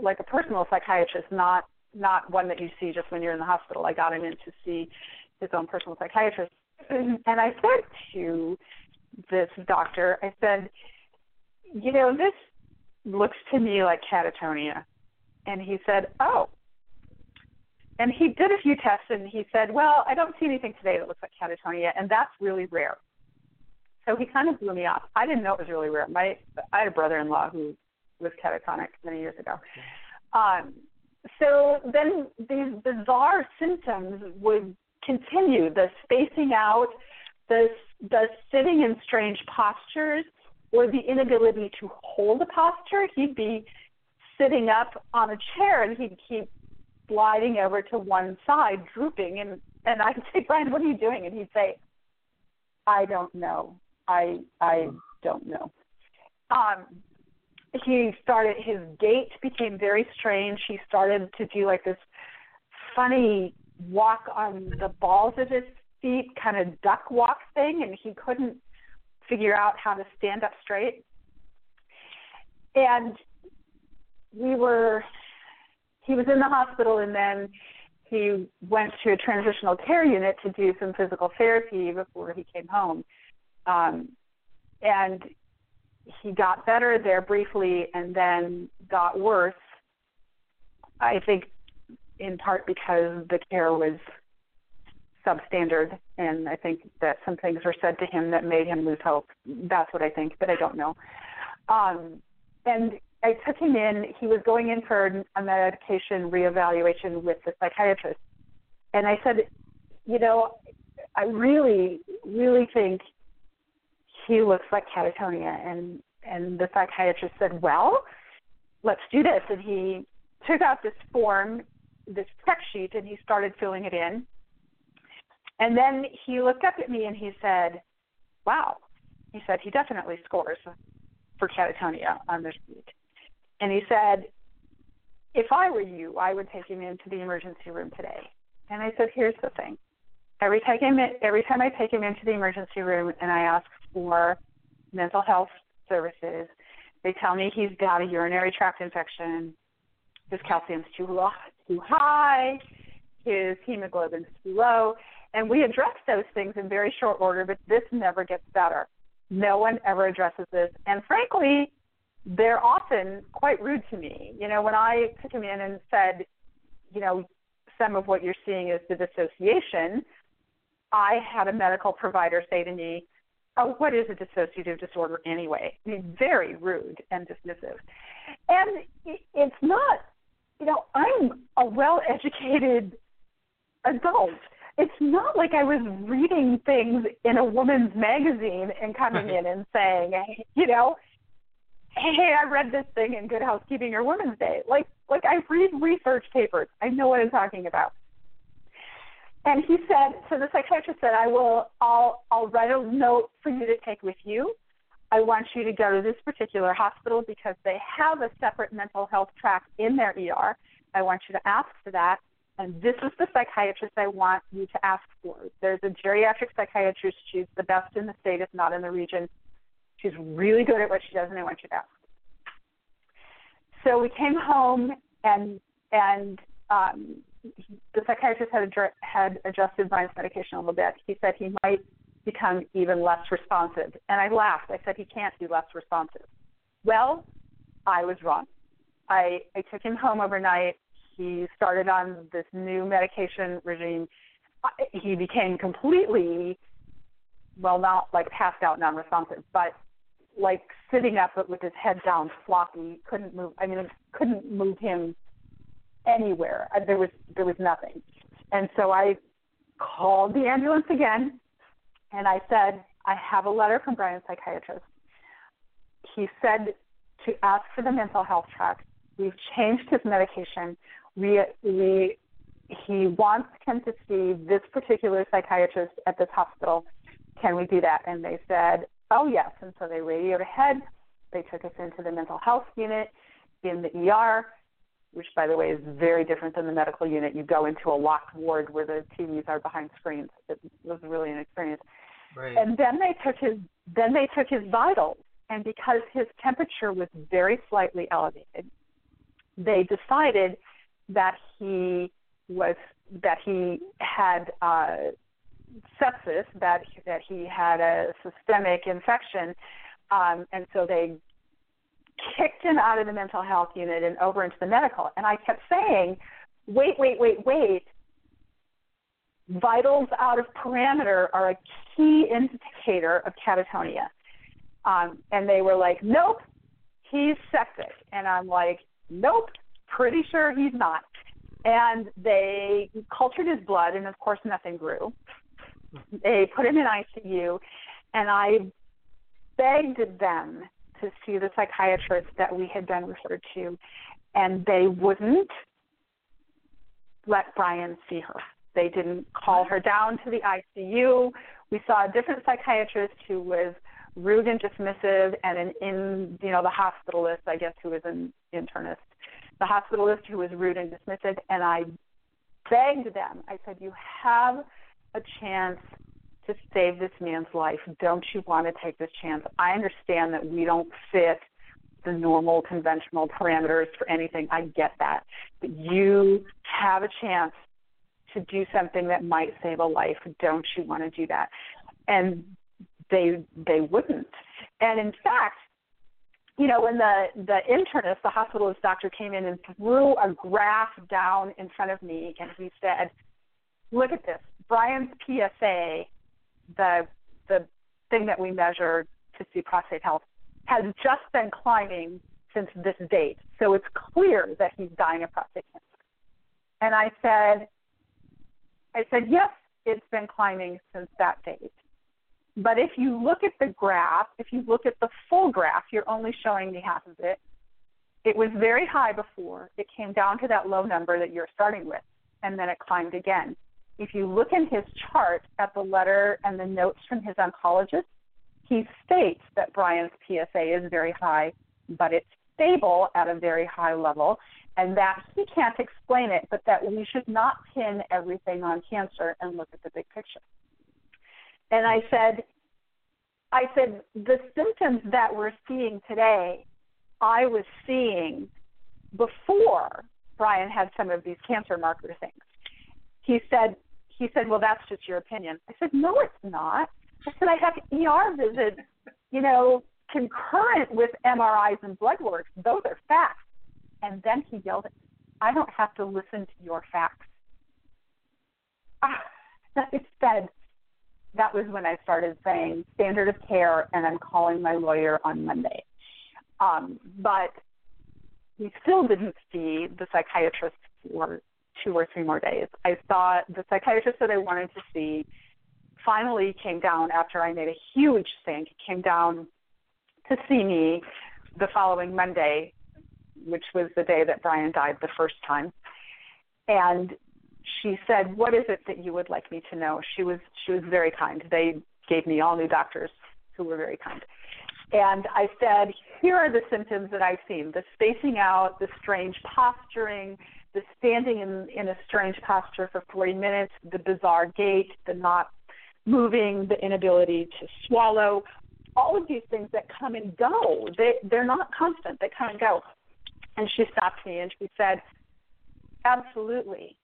like a personal psychiatrist, not not one that you see just when you're in the hospital. I got him in to see his own personal psychiatrist, and I said to this doctor, I said, you know, this looks to me like catatonia, and he said, oh. And he did a few tests, and he said, well, I don't see anything today that looks like catatonia, and that's really rare. So he kind of blew me off. I didn't know it was really rare. My I had a brother-in-law who was catatonic many years ago. Um, so then these bizarre symptoms would continue: the spacing out, the the sitting in strange postures, or the inability to hold a posture. He'd be sitting up on a chair and he'd keep sliding over to one side, drooping, and and I'd say, Brian, what are you doing? And he'd say, I don't know. I I don't know. Um, he started his gait became very strange. He started to do like this funny walk on the balls of his feet, kind of duck walk thing, and he couldn't figure out how to stand up straight. And we were he was in the hospital and then he went to a transitional care unit to do some physical therapy before he came home um, and he got better there briefly and then got worse. I think in part because the care was substandard, and I think that some things were said to him that made him lose hope. That's what I think, but I don't know. Um, and I took him in. He was going in for a medication reevaluation with the psychiatrist, and I said, you know, I really, really think he looks like catatonia and and the psychiatrist said well let's do this. And he took out this form this check sheet and he started filling it in. And then he looked up at me and he said wow. He said he definitely scores for catatonia on this sheet. And he said if i were you i would take him into the emergency room today. And i said here's the thing. Every time every time I take him into the emergency room and I ask for mental health services, they tell me he's got a urinary tract infection, his calcium's too low, too high, his hemoglobin's too low, and we address those things in very short order. But this never gets better. No one ever addresses this, and frankly, they're often quite rude to me. You know, when I took him in and said, you know, some of what you're seeing is the dissociation I had a medical provider say to me, Oh, what is a dissociative disorder anyway? I mean, very rude and dismissive. And it's not, you know, I'm a well educated adult. It's not like I was reading things in a woman's magazine and coming in and saying, you know, hey, I read this thing in Good Housekeeping or Women's Day. Like, like I read research papers. I know what I'm talking about. And he said, so the psychiatrist said, I will, I'll, I'll write a note for you to take with you. I want you to go to this particular hospital because they have a separate mental health track in their ER. I want you to ask for that. And this is the psychiatrist I want you to ask for. There's a geriatric psychiatrist. She's the best in the state, if not in the region. She's really good at what she does, and I want you to ask. So we came home, and and um, the psychiatrist had, had adjusted Brian's medication a little bit. He said he might become even less responsive. And I laughed. I said he can't be less responsive. Well, I was wrong. I, I took him home overnight. He started on this new medication regime. He became completely, well, not like passed out, non responsive, but like sitting up but with his head down, floppy, couldn't move. I mean, couldn't move him anywhere. Uh, There was there was nothing, and so I called the ambulance again, and I said, I have a letter from Brian's psychiatrist. He said to ask for the mental health track. We've changed his medication. We we he wants him to see this particular psychiatrist at this hospital. Can we do that? And they said, Oh yes. And so they radioed ahead. They took us into the mental health unit in the ER, which by the way is very different than the medical unit. You go into a locked ward where the TVs are behind screens. It was really an experience. Right. And then they took his then they took his vitals, and because his temperature was very slightly elevated, they decided that he was that he had uh, sepsis, that that he had a systemic infection, um, and so they kicked him out of the mental health unit and over into the medical. And I kept saying, wait, wait, wait, wait vitals out of parameter are a key indicator of catatonia. Um, and they were like, nope, he's septic. And I'm like, nope, pretty sure he's not. And they cultured his blood, and of course, nothing grew. They put him in ICU, and I begged them to see the psychiatrist that we had been referred to, and they wouldn't let Brian see her. They didn't call her down to the ICU. We saw a different psychiatrist who was rude and dismissive, and an in you know the hospitalist, I guess, who was an internist, the hospitalist who was rude and dismissive. And I begged them. I said, "You have a chance to save this man's life. Don't you want to take this chance? I understand that we don't fit." the normal conventional parameters for anything. I get that. But you have a chance to do something that might save a life. Don't you want to do that? And they they wouldn't. And in fact, you know, when the the internist, the hospitalist doctor came in and threw a graph down in front of me, and he said, "Look at this. Brian's PSA, the the thing that we measure to see prostate health, has just been climbing since this date. So it's clear that he's dying of prostate cancer." And I said, I said, yes, it's been climbing since that date. But if you look at the graph, if you look at the full graph, you're only showing me half of it. It was very high before. It came down to that low number that you're starting with, and then it climbed again. If you look in his chart at the letter and the notes from his oncologist, he states that Brian's PSA is very high, but it's stable at a very high level, and that he can't explain it, but that we should not pin everything on cancer and look at the big picture. And I said, I said, the symptoms that we're seeing today, I was seeing before Brian had some of these cancer marker things. He said, he said, well, that's just your opinion. I said, no, it's not. I said, I have ER visits, you know, concurrent with MRIs and blood work. Those are facts. And then he yelled, I don't have to listen to your facts. Ah, I said, that was when I started saying standard of care, and I'm calling my lawyer on Monday. Um, but we still didn't see the psychiatrist for two or three more days. I saw the psychiatrist that I wanted to see finally came down after I made a huge stink, came down to see me the following Monday, which was the day that Brian died the first time. And she said, "What is it that you would like me to know?" She was she was very kind. They gave me all new doctors who were very kind. And I said, "Here are the symptoms that I've seen: the spacing out, the strange posturing, the standing in in a strange posture for 40 minutes, the bizarre gait, the not moving, the inability to swallow, all of these things that come and go. They they're not constant. They come and go." And she stopped me and she said, "Absolutely."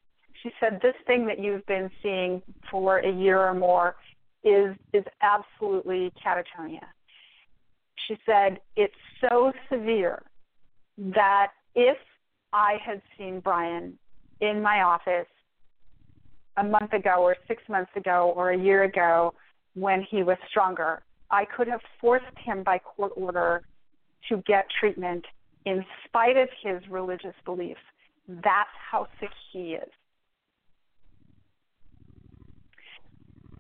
she said this thing that you've been seeing for a year or more is is absolutely catatonia. She said it's so severe that if I had seen Brian in my office a month ago or 6 months ago or a year ago when he was stronger, I could have forced him by court order to get treatment in spite of his religious beliefs. That's how sick he is.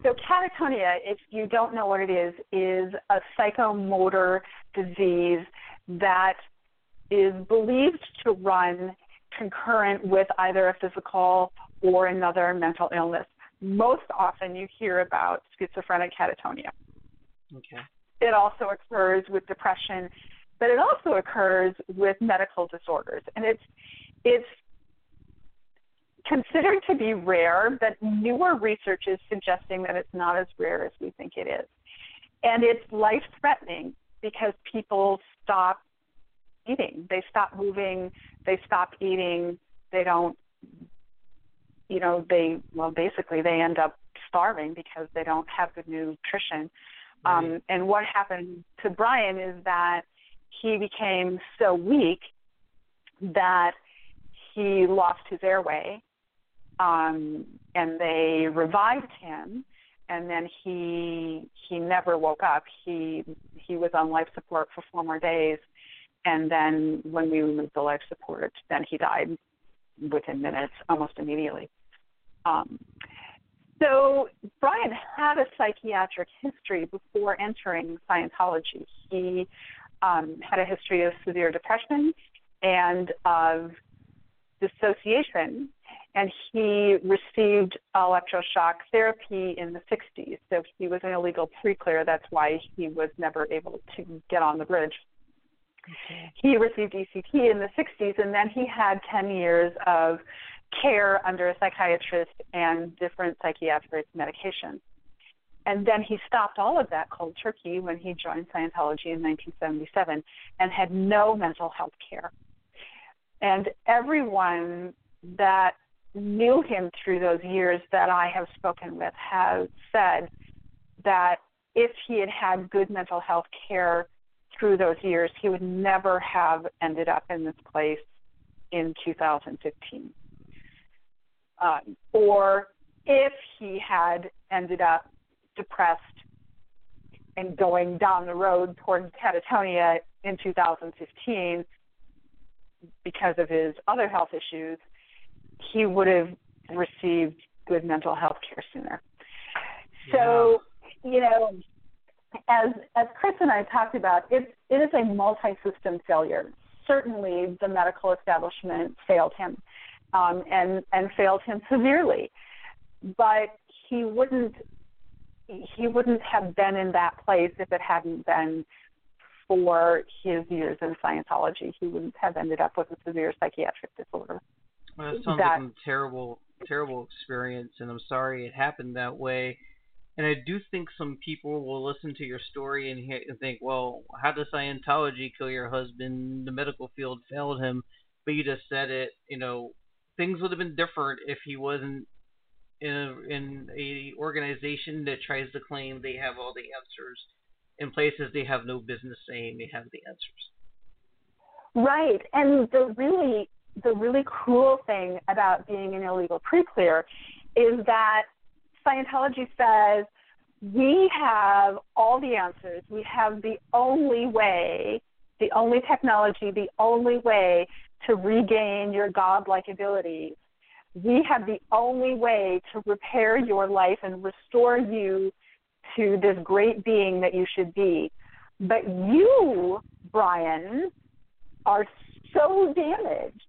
So catatonia, if you don't know what it is, is a psychomotor disease that is believed to run concurrent with either a physical or another mental illness. Most often you hear about schizophrenic catatonia. Okay. It also occurs with depression, but it also occurs with medical disorders. And it's it's considered to be rare, but newer research is suggesting that it's not as rare as we think it is. And it's life threatening because people stop eating. They stop moving, they stop eating, they don't you know, they well basically they end up starving because they don't have good nutrition. Um, and what happened to Brian is that he became so weak that he lost his airway um, and they revived him and then he he never woke up he he was on life support for four more days and then when we removed the life support then he died within minutes almost immediately um, so Brian had a psychiatric history before entering Scientology. He um, had a history of severe depression and of dissociation, and he received electroshock therapy in the 60s. So he was an illegal pre-clear. That's why he was never able to get on the bridge. He received ECT in the 60s, and then he had 10 years of care under a psychiatrist and different psychiatric medication. And then he stopped all of that cold turkey when he joined Scientology in 1977 and had no mental health care. And everyone that knew him through those years that I have spoken with has said that if he had had good mental health care through those years, he would never have ended up in this place in 2015 um, or if he had ended up depressed and going down the road towards catatonia in 2015 because of his other health issues, he would have received good mental health care sooner. So, you know, as as Chris and I talked about, it it is a multi-system failure. Certainly, the medical establishment failed him um, and and failed him severely. But he wouldn't he wouldn't have been in that place if it hadn't been for his years in Scientology. He wouldn't have ended up with a severe psychiatric disorder. Well, that sounds that, like a terrible, terrible experience, and I'm sorry it happened that way. And I do think some people will listen to your story and, and think, well, how does Scientology kill your husband? The medical field failed him. But you just said it, you know, things would have been different if he wasn't in a, in a organization that tries to claim they have all the answers in places they have no business saying they have the answers. Right, and the really the really cruel thing about being an illegal pre-clear is that Scientology says we have all the answers. We have the only way, the only technology, the only way to regain your godlike abilities. We have the only way to repair your life and restore you to this great being that you should be. But you, Brian, are so damaged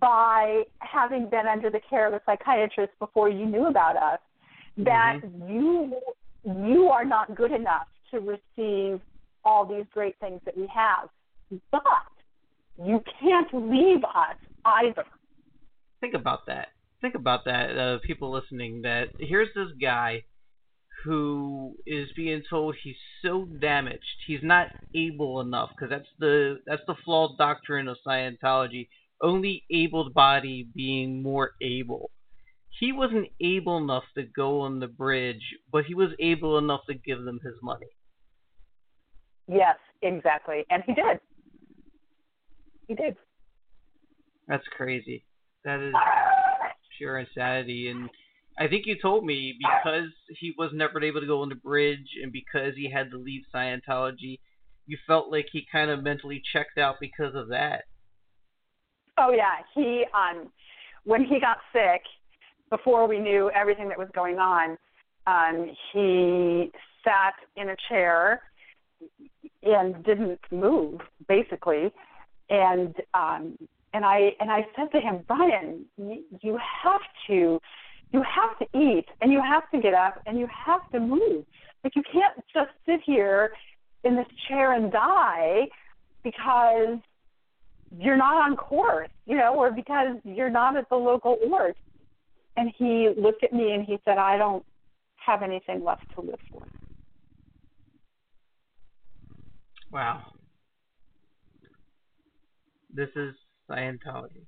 by having been under the care of a psychiatrist before you knew about us that mm-hmm. you you are not good enough to receive all these great things that we have. But you can't leave us either. Think about that. Think about that, uh, people listening. That here's this guy who is being told he's so damaged, he's not able enough, because that's the that's the flawed doctrine of Scientology. Only able body being more able. He wasn't able enough to go on the bridge, but he was able enough to give them his money. Yes, exactly, and he did. He did. That's crazy. That is pure insanity. And I think you told me because he was never able to go on the bridge and because he had to leave Scientology, you felt like he kind of mentally checked out because of that. Oh yeah, he um when he got sick, before we knew everything that was going on, um he sat in a chair and didn't move basically and um and I and I said to him, Brian, you, you have to you have to eat and you have to get up and you have to move. Like you can't just sit here in this chair and die because you're not on course, you know, or because you're not at the local org. And he looked at me and he said, I don't have anything left to live for. Wow. This is Scientology.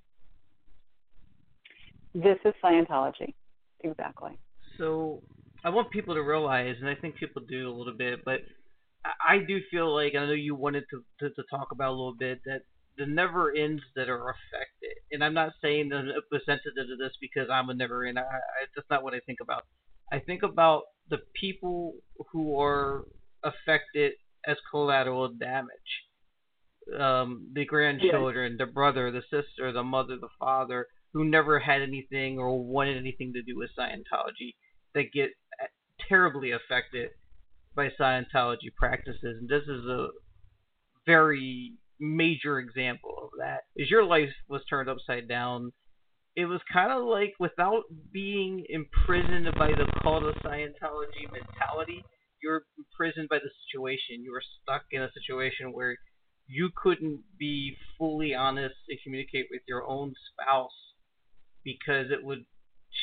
This is Scientology. Exactly. So I want people to realize, and I think people do a little bit, but I do feel like I know you wanted to, to, to talk about a little bit that the never-ins that are affected, and I'm not saying that I'm sensitive to this because I'm a never-in. I, I, that's not what I think about. I think about the people who are affected as collateral damage. Um, the grandchildren, the brother, the sister, the mother, the father, who never had anything or wanted anything to do with Scientology, that get terribly affected by Scientology practices. And this is a very major example of that is your life was turned upside down, it was kind of like without being imprisoned by the cult of Scientology mentality, you're imprisoned by the situation. You were stuck in a situation where you couldn't be fully honest and communicate with your own spouse because it would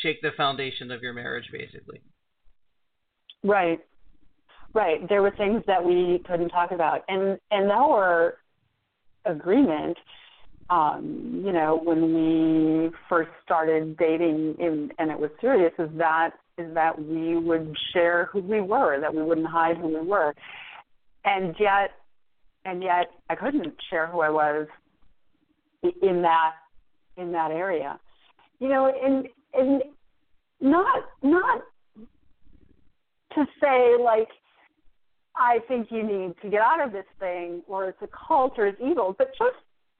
shake the foundation of your marriage, basically. Right. Right. There were things that we couldn't talk about, and and our agreement, um, you know, when we first started dating, in, and it was serious, is that is that we would share who we were, that we wouldn't hide who we were, and yet, and yet, I couldn't share who I was in that in that area, you know, and and not not to say like I think you need to get out of this thing or it's a cult or it's evil, but just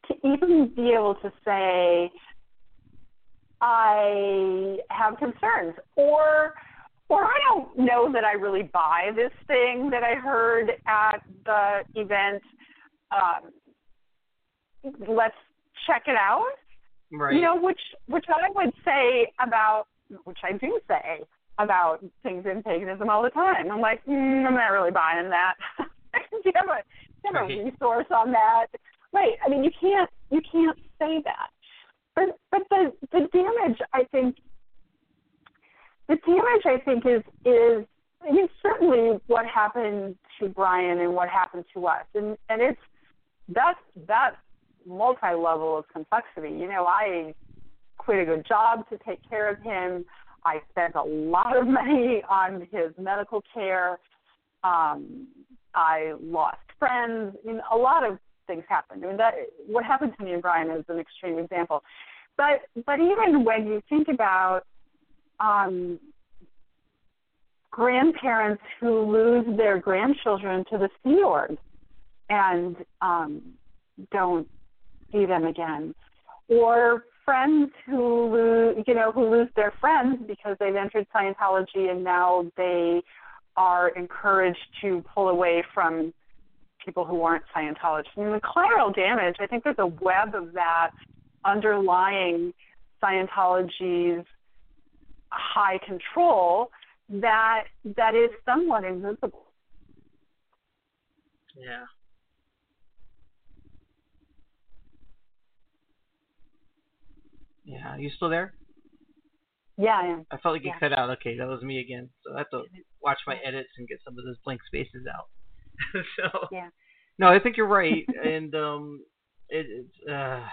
to even be able to say I have concerns or or I don't know that I really buy this thing that I heard at the event. Um, let's check it out. Right. You know, which which I would say about which I do say about things in paganism all the time. I'm like, mm, I'm not really buying that. do you have a do you have Right. a resource on that? Right. I mean, you can't you can't say that. But but the the damage I think the damage I think is is I mean certainly what happened to Brian and what happened to us and and it's that's that multi level of complexity. You know, I quit a good job to take care of him. I spent a lot of money on his medical care. Um, I lost friends. I mean, a lot of things happened. I mean, that what happened to me and Brian is an extreme example. But but even when you think about um, grandparents who lose their grandchildren to the Sea Org and um, don't see them again, or friends who lose, you know, who lose their friends because they've entered Scientology and now they are encouraged to pull away from people who aren't Scientologists. Mean, the collateral damage, I think there's a web of that underlying Scientology's high control that that is somewhat invisible. Yeah. Yeah, you still there? Yeah, I am. I felt like you cut out. Okay, that was me again. So I have to watch my edits and get some of those blank spaces out. so Yeah. no, I think you're right, and um, it, it's uh, I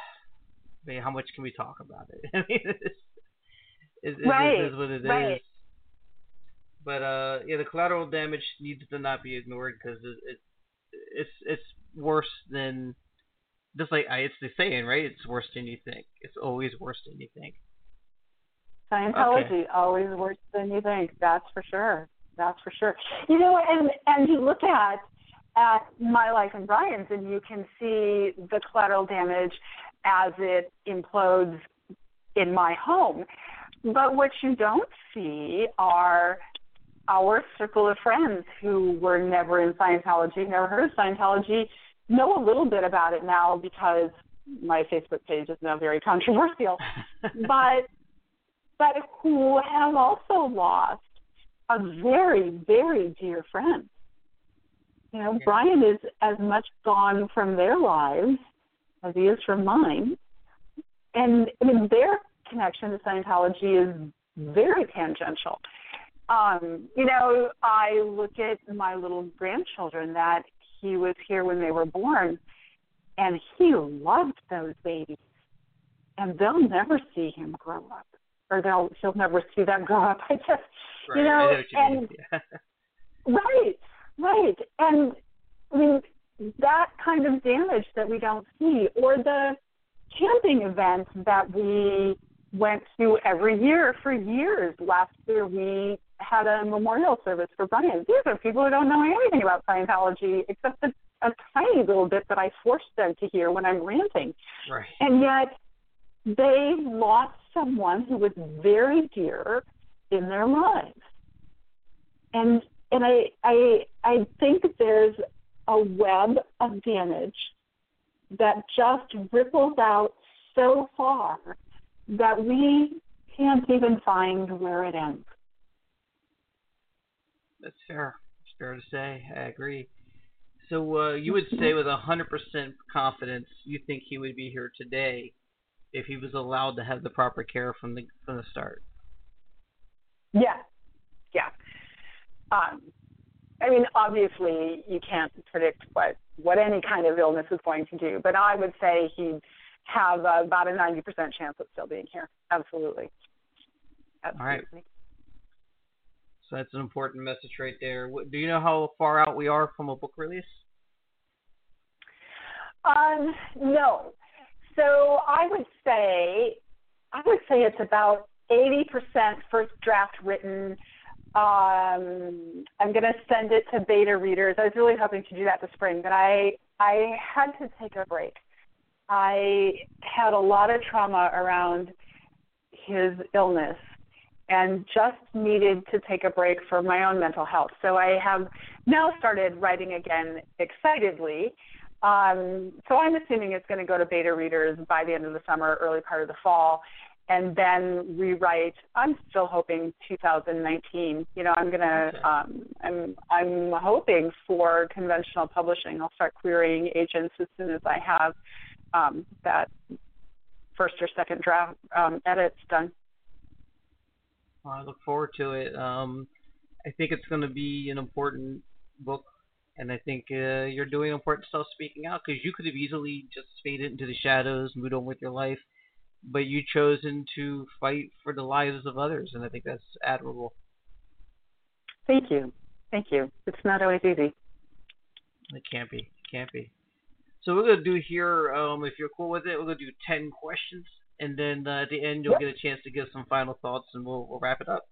mean, how much can we talk about it? I mean, it's, it, it Right, is what it is. right. But uh, yeah, the collateral damage needs to not be ignored because it, it it's it's worse than just like I, it's the saying, right? It's worse than you think. It's always worse than you think. Scientology Okay. always worse than you think. That's for sure. That's for sure. You know, and and you look at at my life and Brian's, and you can see the collateral damage as it implodes in my home. But what you don't see are our circle of friends who were never in Scientology, never heard of Scientology, know a little bit about it now because my Facebook page is now very controversial. but but who have also lost a very, very dear friend. You know, Brian is as much gone from their lives as he is from mine. And I mean their connection to Scientology is very tangential. Um, you know, I look at my little grandchildren that he was here when they were born and he loved those babies. And they'll never see him grow up. Or they'll he'll never see them grow up. I just Right. you know, know you and. Yeah. Right, right. And I mean that kind of damage that we don't see, or the camping events that we went to every year for years. Last year we had a memorial service for Brian. These are people who don't know anything about Scientology except a, a tiny little bit that I forced them to hear when I'm ranting. Right. And yet they lost someone who was very dear in their lives. And and I I I think there's a web of damage that just ripples out so far that we can't even find where it ends. That's fair. It's fair to say. I agree. So uh, you would say with a hundred percent confidence, you think he would be here today if he was allowed to have the proper care from the from the start. Yeah, yeah. Um, I mean, obviously, you can't predict what what any kind of illness is going to do, but I would say he'd have uh, about a ninety percent chance of still being here. Absolutely. Absolutely. All right. So that's an important message right there. Do you know how far out we are from a book release? Um, no. So I would say, I would say it's about eighty percent first draft written. Um, I'm going to send it to beta readers. I was really hoping to do that this spring, but I I had to take a break. I had a lot of trauma around his illness and just needed to take a break for my own mental health. So I have now started writing again excitedly. Um, so I'm assuming it's going to go to beta readers by the end of the summer, early part of the fall, and then rewrite. I'm still hoping 2019. You know, I'm gonna. Okay. Um, I'm I'm hoping for conventional publishing. I'll start querying agents as soon as I have um, that first or second draft um, edits done. Well, I look forward to it. Um, I think it's going to be an important book, and I think uh, you're doing important stuff speaking out because you could have easily just faded into the shadows, moved on with your life, but you chosen to fight for the lives of others, and I think that's admirable. Thank you. Thank you. It's not always easy. It can't be. It can't be. So we're gonna do here, um, if you're cool with it, we're gonna do ten questions, and then uh, at the end you'll Yep. get a chance to give some final thoughts, and we'll we'll wrap it up.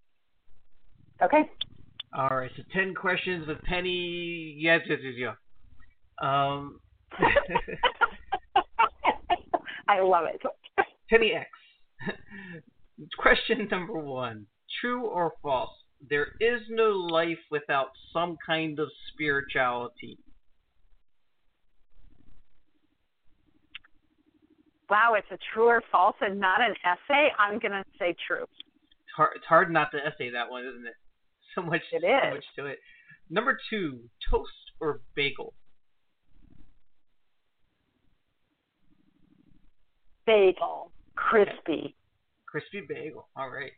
Okay. All right, so ten questions with Penny. Yes, yes, yes, yeah. Um, I love it. Penny X. Question number one: True or false? There is no life without some kind of spirituality. Wow, it's a true or false and not an essay. I'm going to say true. It's hard, it's hard not to essay that one, isn't it? So much, It so much to it. Number two: Toast or bagel? Bagel, crispy. Crispy bagel. All right.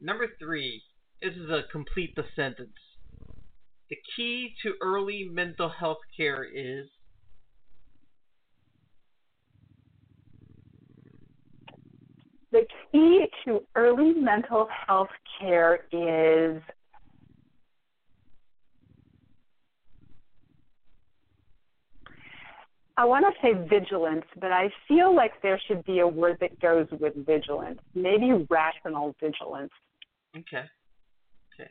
Number three. This is a complete the sentence. The key to early mental health care is The key to early mental health care is I want to say vigilance, but I feel like there should be a word that goes with vigilance. Maybe rational vigilance. Okay. Okay.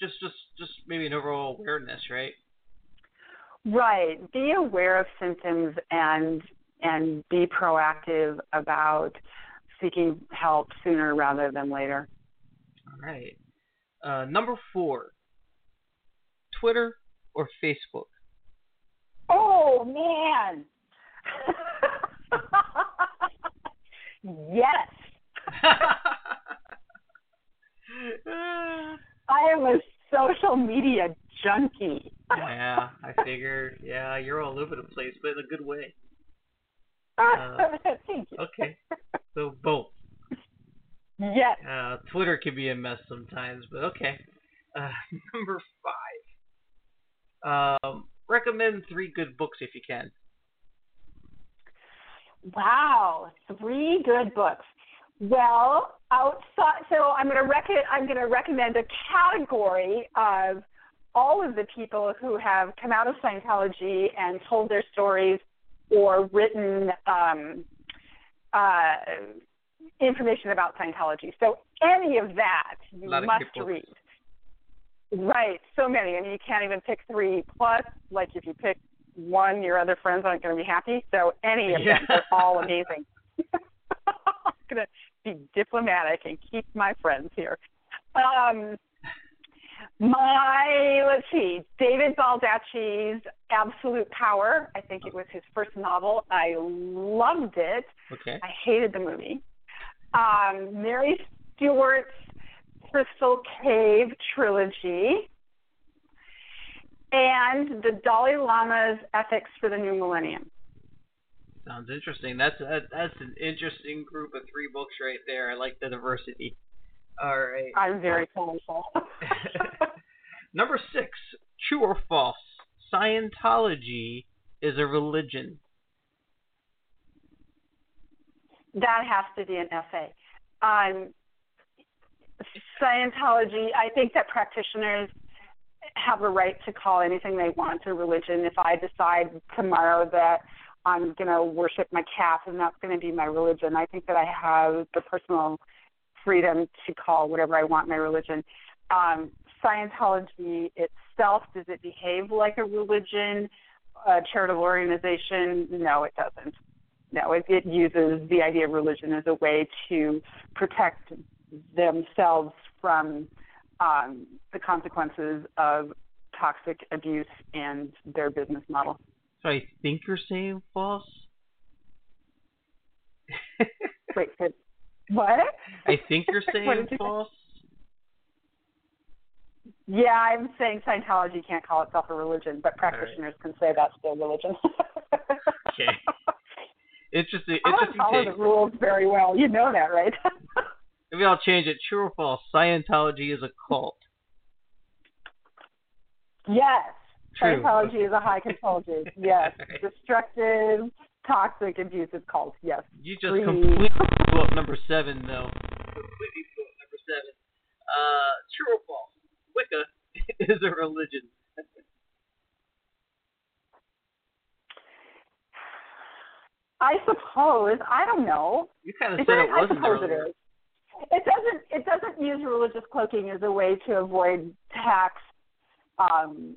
Just just just maybe an overall awareness, right? Right. Be aware of symptoms and and be proactive about seeking help sooner rather than later. All right. Uh, number four. Twitter or Facebook? Oh man. yes. I am a social media junkie. yeah, I figured. Yeah, you're all over the place, but in a good way. Uh, Thank you. Okay. So both. Yes. Uh, Twitter can be a mess sometimes, but okay. Uh, number five. Um, recommend three good books if you can. Wow, three good books. Well, outside, so I'm going to rec- I'm going to recommend a category of all of the people who have come out of Scientology and told their stories or written um, uh, information about Scientology. So any of that you must read. Right, so many. I mean, you can't even pick three. Plus, like if you pick one, your other friends aren't going to be happy. So any of Yeah. them, they're all amazing. I'm going to be diplomatic and keep my friends here. Um, my let's see, David Baldacci's Absolute Power. I think it was his first novel. I loved it. Okay. I hated the movie. Um, Mary Stewart's Crystal Cave trilogy, and the Dalai Lama's Ethics for the New Millennium. Sounds interesting. That's that, that's an interesting group of three books right there. I like the diversity. All right. I'm very thankful. Number six. True or false? Scientology is a religion. that has to be an essay. Um, Scientology, I think that practitioners have a right to call anything they want a religion. If I decide tomorrow that I'm going to worship my cat and that's going to be my religion, I think that I have the personal freedom to call whatever I want my religion. Um, Scientology itself, does it behave like a religion, a charitable organization? No, it doesn't. No, it, it uses the idea of religion as a way to protect themselves from um, the consequences of toxic abuse and their business model. So I think you're saying false. Wait, what? I think you're saying false. Yeah, I'm saying Scientology can't call itself a religion, but practitioners can say that's their religion. Okay. Interesting. I don't follow the rules very well. You know that, right? Maybe I'll change it. True or false? Scientology is a cult. yes. True. Scientology is a high control group. Yes. Alright. Destructive, toxic, abusive cult. Yes. You just Three. completely blew up number seven, though. Completely blew up number seven. Uh, true or false? Wicca is a religion. I suppose. I don't know. You kind of Is said it? it wasn't suppose it is. It doesn't. It doesn't use religious cloaking as a way to avoid tax, um,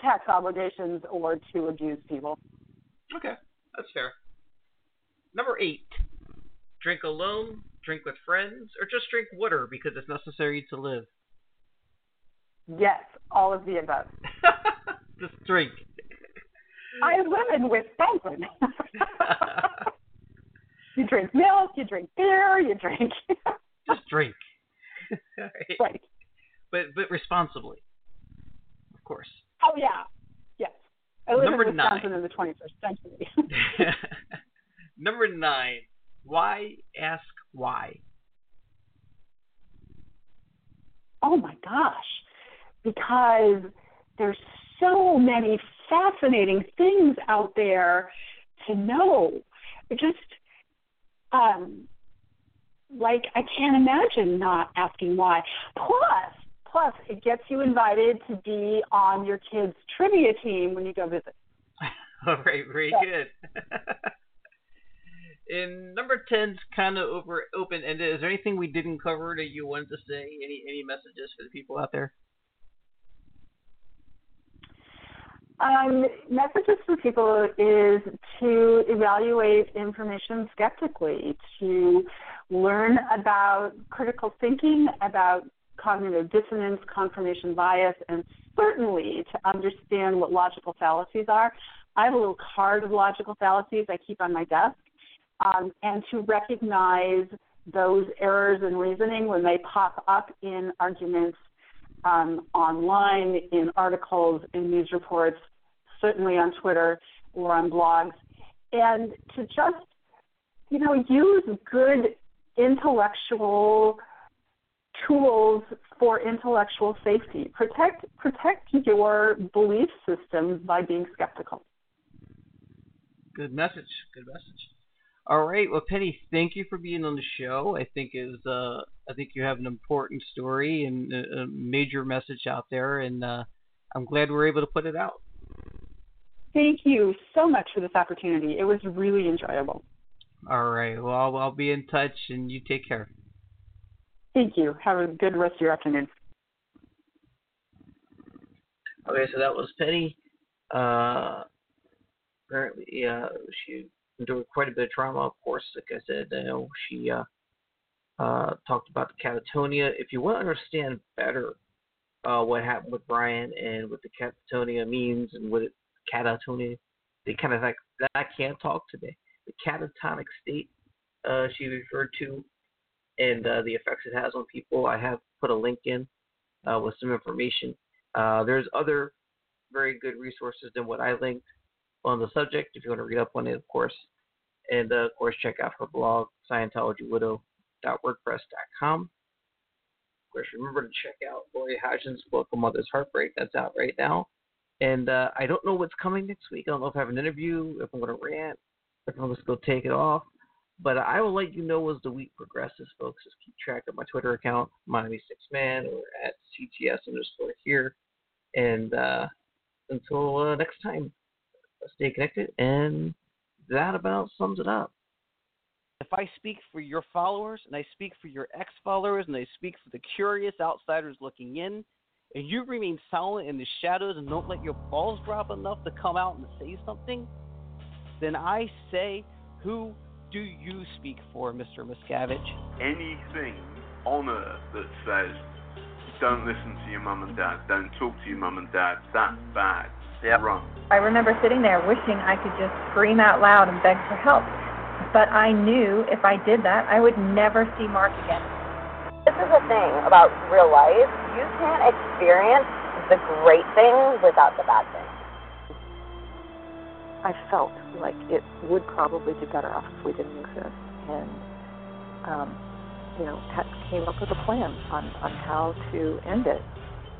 tax obligations or to abuse people. Okay, that's fair. Number eight. Drink alone, drink with friends, or just drink water because it's necessary to live. Yes, all of the above. just drink. I live in Wisconsin. you drink milk, you drink beer, you drink. just drink. Right. right. But but responsibly. Of course. Oh yeah. Yes. I live Number in Wisconsin nine. in the 21st century. Number nine. Why ask why? oh my gosh. Because there's so many fascinating things out there to know. It just um like I can't imagine not asking why. Plus, plus it gets you invited to be on your kids' trivia team when you go visit. All right, very Yeah. good. and number 10's kind of over open ended. Is there anything we didn't cover that you wanted to say? Any any messages for the people out there? Um, messages for people is to evaluate information skeptically, to learn about critical thinking, about cognitive dissonance, confirmation bias, and certainly to understand what logical fallacies are. I have a little card of logical fallacies I keep on my desk, um, and to recognize those errors in reasoning when they pop up in arguments um, online, in articles, in news reports, certainly on Twitter or on blogs, and to just, you know, use good intellectual tools for intellectual safety. Protect protect your belief system by being skeptical. Good message. Good message. All right. Well, Penny, thank you for being on the show. I think is uh, I think you have an important story and a, a major message out there, and uh, I'm glad we are able to put it out. Thank you so much for this opportunity. It was really enjoyable. All right. Well, I'll, I'll be in touch, and you take care. Thank you. Have a good rest of your afternoon. Okay, so that was Penny. Uh, apparently, uh, she endured quite a bit of trauma. Of course, like I said, I know she uh, uh, talked about the catatonia. If you want to understand better uh, what happened with Brian and what the catatonia means and what it, catatonia, they kind of like I can't talk today. The catatonic state uh, she referred to and uh, the effects it has on people. I have put a link in uh, with some information. Uh, there's other very good resources than what I linked on the subject if you want to read up on it, of course. And uh, of course, check out her blog, ScientologyWidow.wordpress.com. Of course, remember to check out Lori Hodgson's book, A Mother's Heartbreak. That's out right now. And uh, I don't know what's coming next week. I don't know if I have an interview, if I'm going to rant, if I'm just going to take it off. But I will let you know as the week progresses, folks. Just keep track of my Twitter account, Miami Six Man, or at CTS underscore here. And uh, until uh, next time, stay connected. And that about sums it up. If I speak for your followers, and I speak for your ex followers, and I speak for the curious outsiders looking in, and you remain silent in the shadows and don't let your balls drop enough to come out and say something, then I say, who do you speak for, Mr. Miscavige? Anything on earth that says don't listen to your mum and dad, don't talk to your mum and dad, that's bad. Yep. Run. I remember sitting there wishing I could just scream out loud and beg for help. But I knew if I did that, I would never see Mark again. This is the thing about real life. You can't experience the great things without the bad things. I felt like it would probably be better off if we didn't exist, and um, you know, ha- came up with a plan on on how to end it.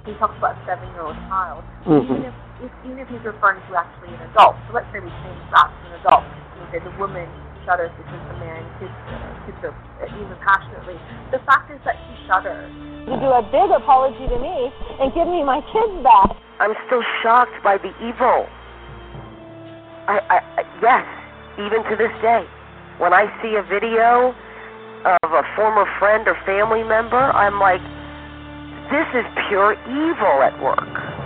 He talks about a seven-year-old child. Mm-hmm. Even if, if even if he's referring to actually an adult, so let's say we change that to an adult. And we say the woman shudders because the man kissed her, kissed her even passionately. The fact is that he shudders. You do a big apology to me and give me my kids back. I'm still shocked by the evil. I, I, I- yes, even to this day, when I see a video of a former friend or family member, I'm like, this is pure evil at work.